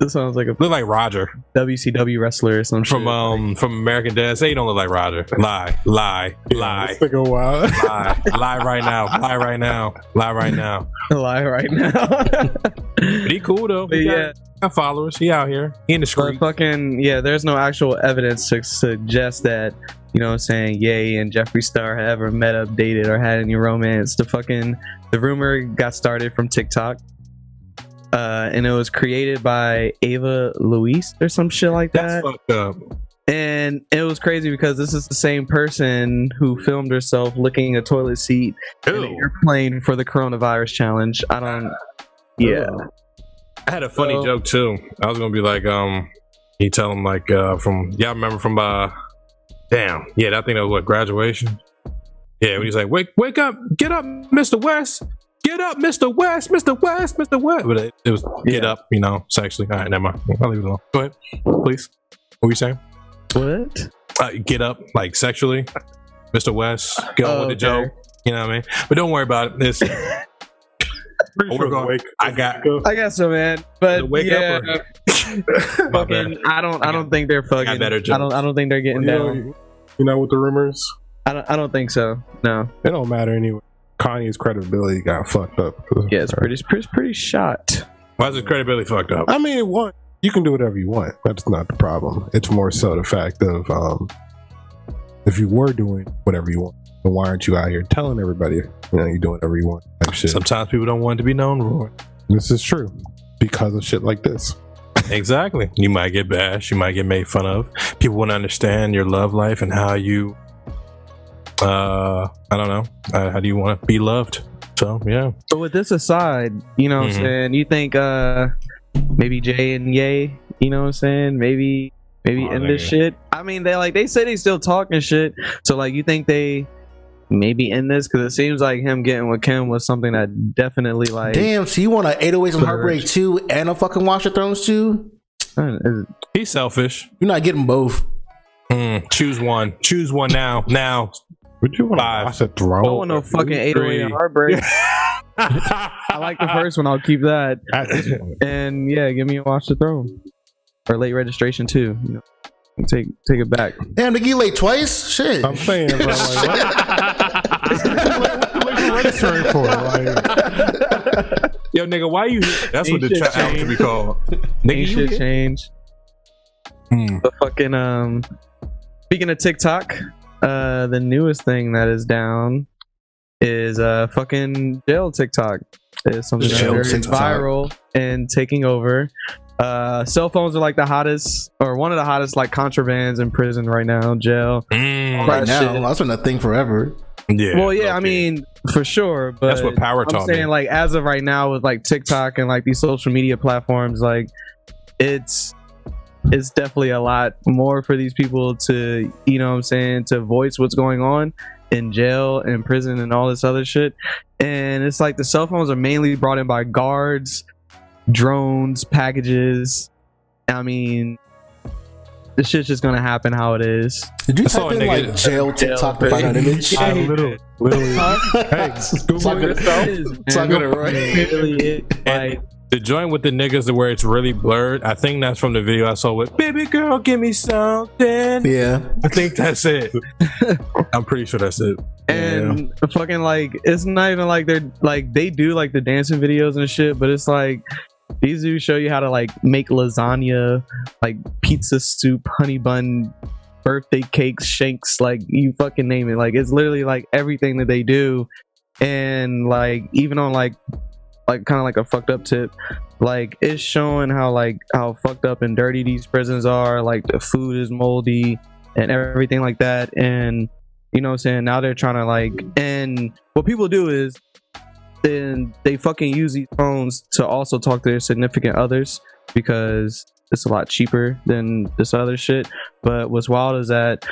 This sounds like a Look like Roger. WCW wrestler or some from shit. um from American Dad. Say you don't look like Roger. Lie, lie, lie, Let's take a while. lie, lie right now. Lie right now. Lie right now. lie right now. But he cool though. But He yeah, got, got followers. He out here. He in the but fucking yeah, there's no actual evidence to suggest that you know what I'm saying Yay and Jeffree Star had ever met up, dated, or had any romance. The fucking the rumor got started from TikTok. Uh, and it was created by Ava Luis or some shit like that. That's that. fucked up. and it was crazy because this is the same person who filmed herself licking a toilet seat in an airplane for the coronavirus challenge. I don't. Yeah. I had a funny So- joke too. I was gonna be like, um, you tell him like, uh, from y'all remember from uh, damn, yeah, that thing that was what graduation. Yeah, when he's like, wake, wake up, get up, Mister West, get up, Mister West, Mister West, Mister West. But it, it was get Yeah. up, you know, sexually. All right, never mind. I'll leave it alone. Go ahead, please. What were you saying? What? Uh, get up, like sexually, Mister West. Go Oh, with the okay. joke. You know what I mean? But don't worry about it. This Pretty sure I got- I guess so, man. But wake yeah, up or- fucking, I don't. I don't think they're fucking. better I don't. I don't think they're getting you, know, you know what the rumors? I don't. I don't think so. No. It don't matter anyway. Kanye's credibility got fucked up. Yeah, it's pretty. Pretty, pretty shot. Why is his credibility fucked up? I mean, what you can do whatever you want. That's not the problem. It's more so the fact of um, if you were doing whatever you want, then why aren't you out here telling everybody you know you're doing whatever you want? Type shit. Sometimes people don't want to be known, Roy. This is true because of shit like this. Exactly. You might get bashed. You might get made fun of. People want to understand your love life and how you, uh, I don't know, uh, how do you want to be loved? So yeah, But with this aside, you know what Mhm. I'm saying? You think uh maybe Jay and Yay, you know what I'm saying? Maybe maybe Oh, end this shit. I mean, they like they say they still talking shit. So like you think they maybe end this cuz it seems like him getting with Kim was something that definitely like Damn, so you want a 808s and Heartbreak 2 and a fucking Watch the Thrones 2? is- he's selfish. You're not getting both. Hmm, choose one. Choose one now. Now. Would you want to Five. watch a throne? I don't want no fucking 808 and three. heartbreak. I like the first one. I'll keep that. At this point. And yeah, give me a watch the throne or late registration too. You know, take take it back. Damn, nigga, you late twice? Shit. I'm saying, bro, like, what, what you registering for? Like, Yo, nigga, why you? here? That's what the shit trap album should be changed. called. Ain't Nigga, you shit change. Hmm. The fucking um. Speaking of TikTok, uh, the newest thing that is down is uh fucking jail TikTok. Is something Jail that is TikTok. viral and taking over. Uh, cell phones are like the hottest, or one of the hottest, like contrabands in prison right now. Jail. Mm. right now, shit. that's been a thing forever. Yeah. well, yeah, I mean, for sure. But that's what power I'm taught saying me. like as of right now with like TikTok and like these social media platforms, like it's it's definitely a lot more for these people to you know what I'm saying to voice what's going on in jail and prison and all this other shit. And it's like the cell phones are mainly brought in by guards, drones, packages. I mean, this shit's just gonna happen how it is. Did you I saw type in nigga- like jail TikTok to find an image? Yeah, I he literally, literally. hey, Google Suck it. yourself. Suck it, right? Really, it, like, The joint with the niggas where it's really blurred, I think that's from the video I saw with Baby Girl, give me something. Yeah. I think that's it. I'm pretty sure that's it. and fucking like it's not even like they're like they do like the dancing videos and shit but it's like these dudes show you how to like make lasagna like pizza soup honey bun birthday cakes shanks like you fucking name it like it's literally like everything that they do and like even on like like kind of like a fucked up tip like it's showing how like how fucked up and dirty these prisons are like the food is moldy and everything like that and you know what I'm saying? Now they're trying to like and what people do is then they fucking use these phones to also talk to their significant others because it's a lot cheaper than this other shit. But what's wild is that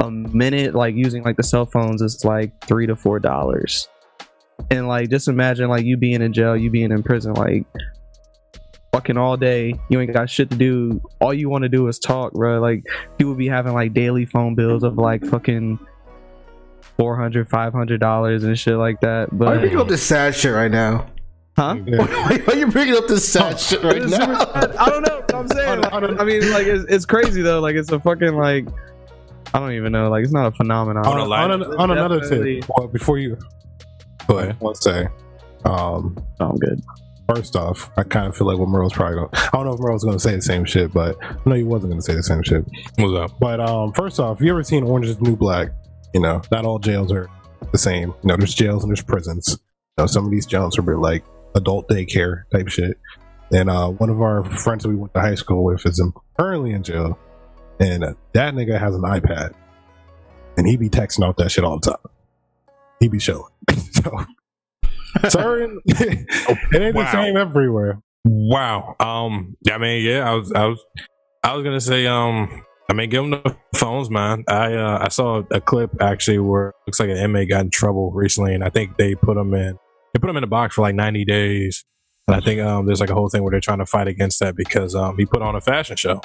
a minute like using like the cell phones is like three to four dollars. And like just imagine like you being in jail, you being in prison, like fucking all day. You ain't got shit to do. All you want to do is talk, bro. Like people be having like daily phone bills of like fucking 400 500 dollars and shit like that but Why are you but bringing up this sad shit right now? huh Yeah. Why are you bringing up this sad shit right It's super- now? i don't know what i'm saying like, i mean like it's, it's crazy though like it's a fucking like i don't even know like it's not a phenomenon on, a line. on, an- on another tip, well, before you Go let's say, um, I'm good first off, I kind of feel like what Merle's probably going. to I don't know if Merle's going to say the same shit, but no, he wasn't going to say the same shit. What's up? But um, first off, you ever seen Orange is the New Black? You know, not all jails are the same. You know, there's jails and there's prisons. You know, some of these jails are like adult daycare type shit. And uh, one of our friends that we went to high school with is currently in jail, and that nigga has an iPad, and he be texting out that shit all the time. He be showing. so, certain, it ain't Wow. the same everywhere. Wow. Um. I mean, yeah. I was. I was. I was gonna say. Um. I mean, give them the phones, man. I uh, I saw a clip actually where it looks like an inmate got in trouble recently, and I think they put him in. They put him in a box for like ninety days, and I think um there's like a whole thing where they're trying to fight against that because um he put on a fashion show.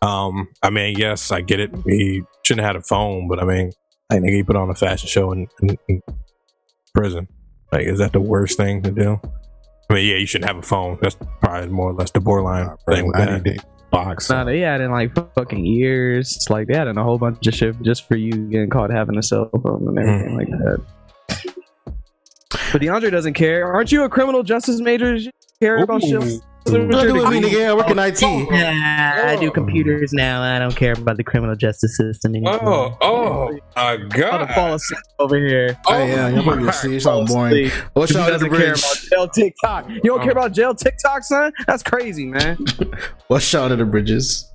Um. I mean, yes, I get it. He shouldn't have had a phone, but I mean, I think he put on a fashion show and, in, in prison. Like, is that the worst thing to do? I mean, yeah, you shouldn't have a phone. That's probably more or less the borderline thing with that. 90 day box. Nah, they had in like fucking years. It's like they had in a whole bunch of shit just for you getting caught having a cell phone and mm. everything like that. But DeAndre doesn't care. Aren't you a criminal justice major? You care about shit? Ooh. Look at me, nigga. I work in IT. Yeah, I do computers now. I don't care about the criminal justice system anymore. Oh, oh, my I'm gonna fall asleep over here. Oh, yeah, y'all probably asleep. It's all boring. What's He y'all at the doesn't care about jail TikTok. You don't care about jail TikTok, son? That's crazy, man. What's y'all at the bridges?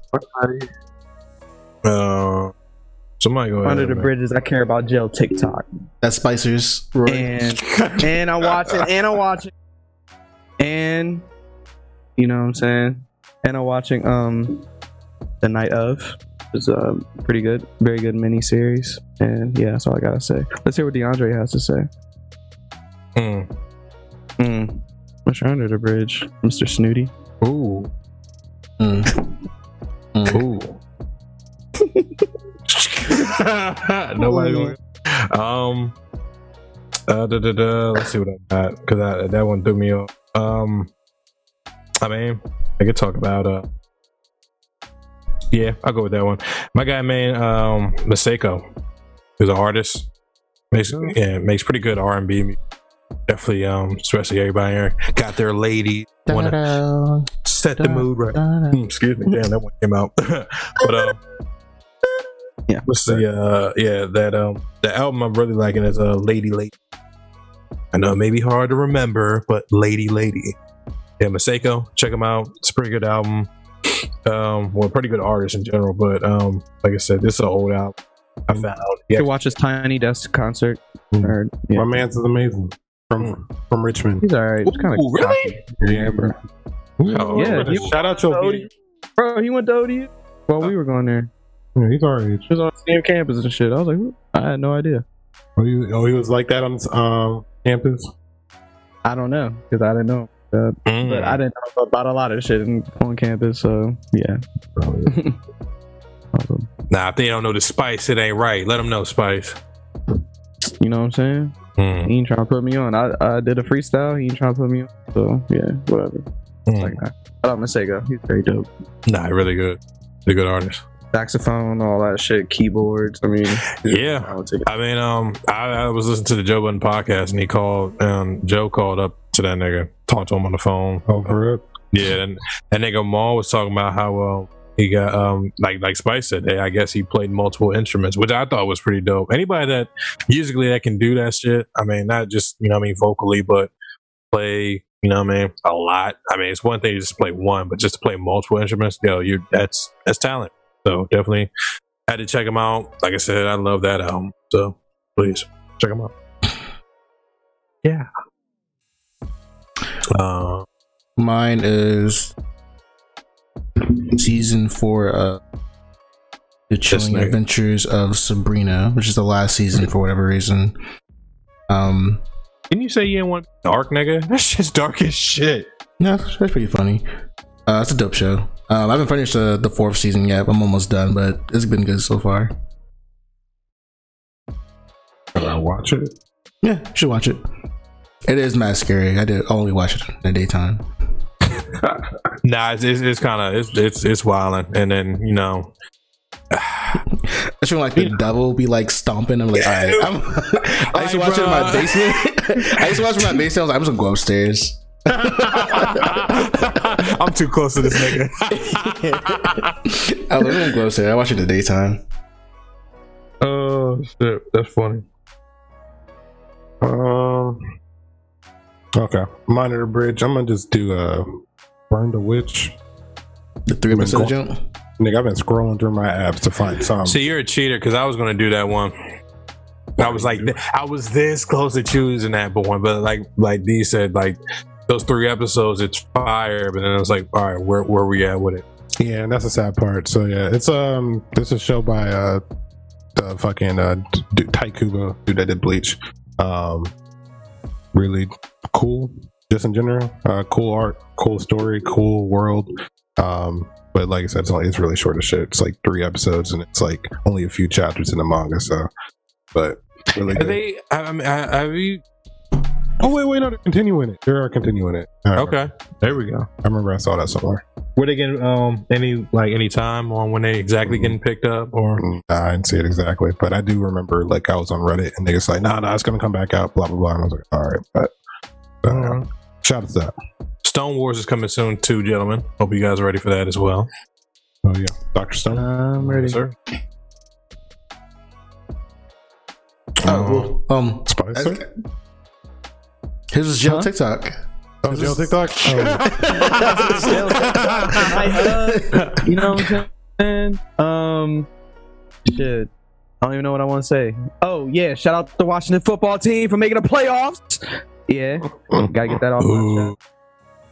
Uh, somebody go ahead. Under the man. bridges, I care about jail TikTok. That's Spicer's. Roy. And and I'm watching and I'm watching and you know what I'm saying? And I'm watching um The Night of. It's a pretty good, very good mini series. And yeah, that's all I gotta say. Let's hear what DeAndre has to say. Hmm. Mm. What's your under the bridge, Mr. Snooty? Ooh. Mm. Mm. Ooh. Nobody going. Um. Uh, da, da, da, let's see what I got because that that one threw me off. Um. I mean, I could talk about uh. Yeah, I'll go with that one. My guy, man, um, Masego, who's an artist, makes yeah makes pretty good R and B. Definitely, um, especially everybody here got their lady want to Da-da, set the mood right. da-da. Hmm, Excuse me, damn, that one came out. but um, Yeah. what's the uh, yeah that um the album I'm really liking is uh Lady Lady. I know it may be hard to remember, but Lady Lady. Yeah, Masego, check him out. It's a pretty good album. Um, well, pretty good artist in general, but um, like I said, this is an old album. I found. You Yeah, should watch his Tiny Desk concert. Mm. Or, yeah. My man's is amazing from from Richmond. He's alright. It's kind of Ooh, really? Yeah, bro. Oh, Yeah, really? he- Shout out to ODU. Bro, he went to ODU while we were going there. Yeah, he's our age. He was on the same campus and shit. I was like, "Who?" I had no idea. Oh, he, oh, he was like that on um, campus. I don't know because I didn't know. Uh, Mm. but I didn't know about a lot of shit in, on campus. So yeah. Awesome. Nah, if they don't know the spice, it ain't right. Let them know spice. You know what I'm saying? Mm. He ain't trying to put me on. I, I did a freestyle. He ain't trying to put me on. So yeah, whatever. Mm. Like that. Shout out Masego. He's very dope. Nah, really good. He's a good artist. Saxophone, all that shit, keyboards. I mean, Yeah. I would take it. I mean, um, I, I was listening to the Joe Budden podcast, and he called, um, Joe called up to that nigga, talked to him on the phone. Over it. Yeah, and that nigga Maul was talking about how um he got um like like Spice said, hey, I guess he played multiple instruments, which I thought was pretty dope. Anybody that musically that can do that shit, I mean, not just you know what I mean vocally, but play you know what I mean a lot. I mean, it's one thing to just play one, but just to play multiple instruments, yo, you that's that's talent. So definitely had to check him out. Like I said, I love that album. So please check him out. Yeah. Uh, Mine is season four of The Chilling nigga. Adventures of Sabrina, which is the last season for whatever reason. Um, didn't you say you didn't want dark, nigga? That shit's dark as shit. yeah, that's pretty funny. Uh, it's a dope show. Um, I haven't finished the, the fourth season yet. I'm almost done, but it's been good so far. Can I watch it? Yeah, you should watch it. It is mad scary. I did only watch it in the daytime. Nah, it's it's, it's kind of it's it's it's wilding, and then you know, I feel like the devil be like stomping. I'm like, all right. I'm, I used to watch it in my basement. I used to watch it in my basement. I was like, I'm just gonna go upstairs. I'm too close to this nigga. I was gonna go upstairs. I watch it in the daytime. oh shit, that's funny. Um. Okay. Monitor bridge. I'm gonna just do uh, burn the witch. The three Been episode going- jump. Nigga, I've been scrolling through my apps to find some. See, you're a cheater because I was gonna do that one. I was like, I was this close to choosing that one, but like, like D said, like those three episodes, it's fire. But then I was like, all right, where where we at with it? Yeah, and that's the sad part. So yeah, it's um, this is a show by uh, the fucking uh, D- Tite Kubo dude that did Bleach. Um, really cool, just in general. Uh, cool art, cool story, cool world. Um, but like I said, it's only it's really short as shit. It's like three episodes, and it's like only a few chapters in the manga. So, but really Are they? I, I mean, I- have you? oh wait, wait, no, they're continuing it. They are continuing it. Remember- Okay, there we go. I remember I saw that somewhere. Were they getting um any like any time on when they exactly getting picked up or? Mm, Nah, I didn't see it exactly, but I do remember like I was on Reddit and they was like, "Nah, nah, it's gonna come back out." Blah blah blah. And I was like, "All right," but uh, shout out to that. Stone Wars is coming soon too, gentlemen. Hope you guys are ready for that as well. Oh yeah, Doctor Stone. I'm ready. Yes, sir. Oh, well, um, Spicer. here's his jail Huh? TikTok. Oh, jail TikTok. Oh, you know what I'm saying? Um, shit. I don't even know what I want to say. Oh yeah, shout out to the Washington football team for making the playoffs. Yeah, gotta get that off my chest.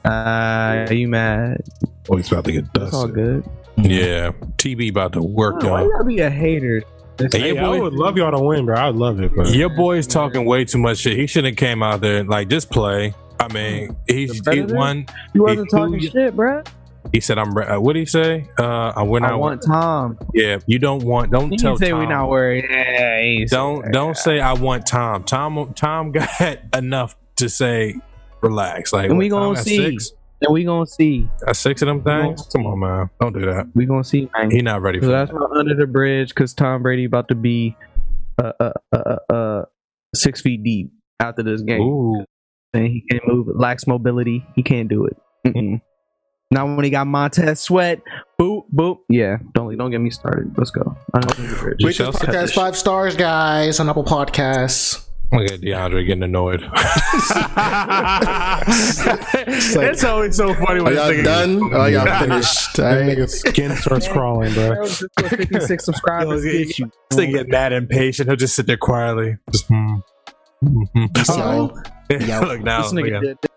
Uh, are you mad? oh, he's about to get It's all good. yeah, TB about to work Why on. you gotta be a hater? Hey, Hey, I would love y'all to win, bro. I'd love it, bro. Your boy's talking way too much shit. He shouldn't have came out there like just play. I mean, he, The he won. You wasn't He- talking who- shit, bruh. He said, "I'm." Uh, what did he say? Uh, I went I want Tom. Yeah, you don't want. Don't You tell say Tom. we not worried. Yeah, he say don't that. don't say I want Tom. Tom Tom got enough to say relax. Like And we gonna got see. Six? And we gonna see. Got six of them things. Come on, man. Don't do that. We gonna see. Man. He not ready for that. that's not under the bridge because Tom Brady about to be uh, uh, uh, uh, uh, six feet deep after this game. Ooh, And he can't move. Lacks mobility. He can't do it. Mm-mm. Now when he got Montez Sweat, boop boop. Yeah, don't don't get me started. Let's go. Under the bridge. You Rate shall podcast five stars, guys, on Apple Podcasts. look at DeAndre getting annoyed. it's, like- it's always so funny when y'all done? Are y'all finished? All that right. nigga's skin starts crawling, bro. Fifty-six subscribers. Yo, get you. This get mad impatient. He'll just sit there quietly. Just, hmm. Mhm. Peace, y'all. Look now. This nigga at- did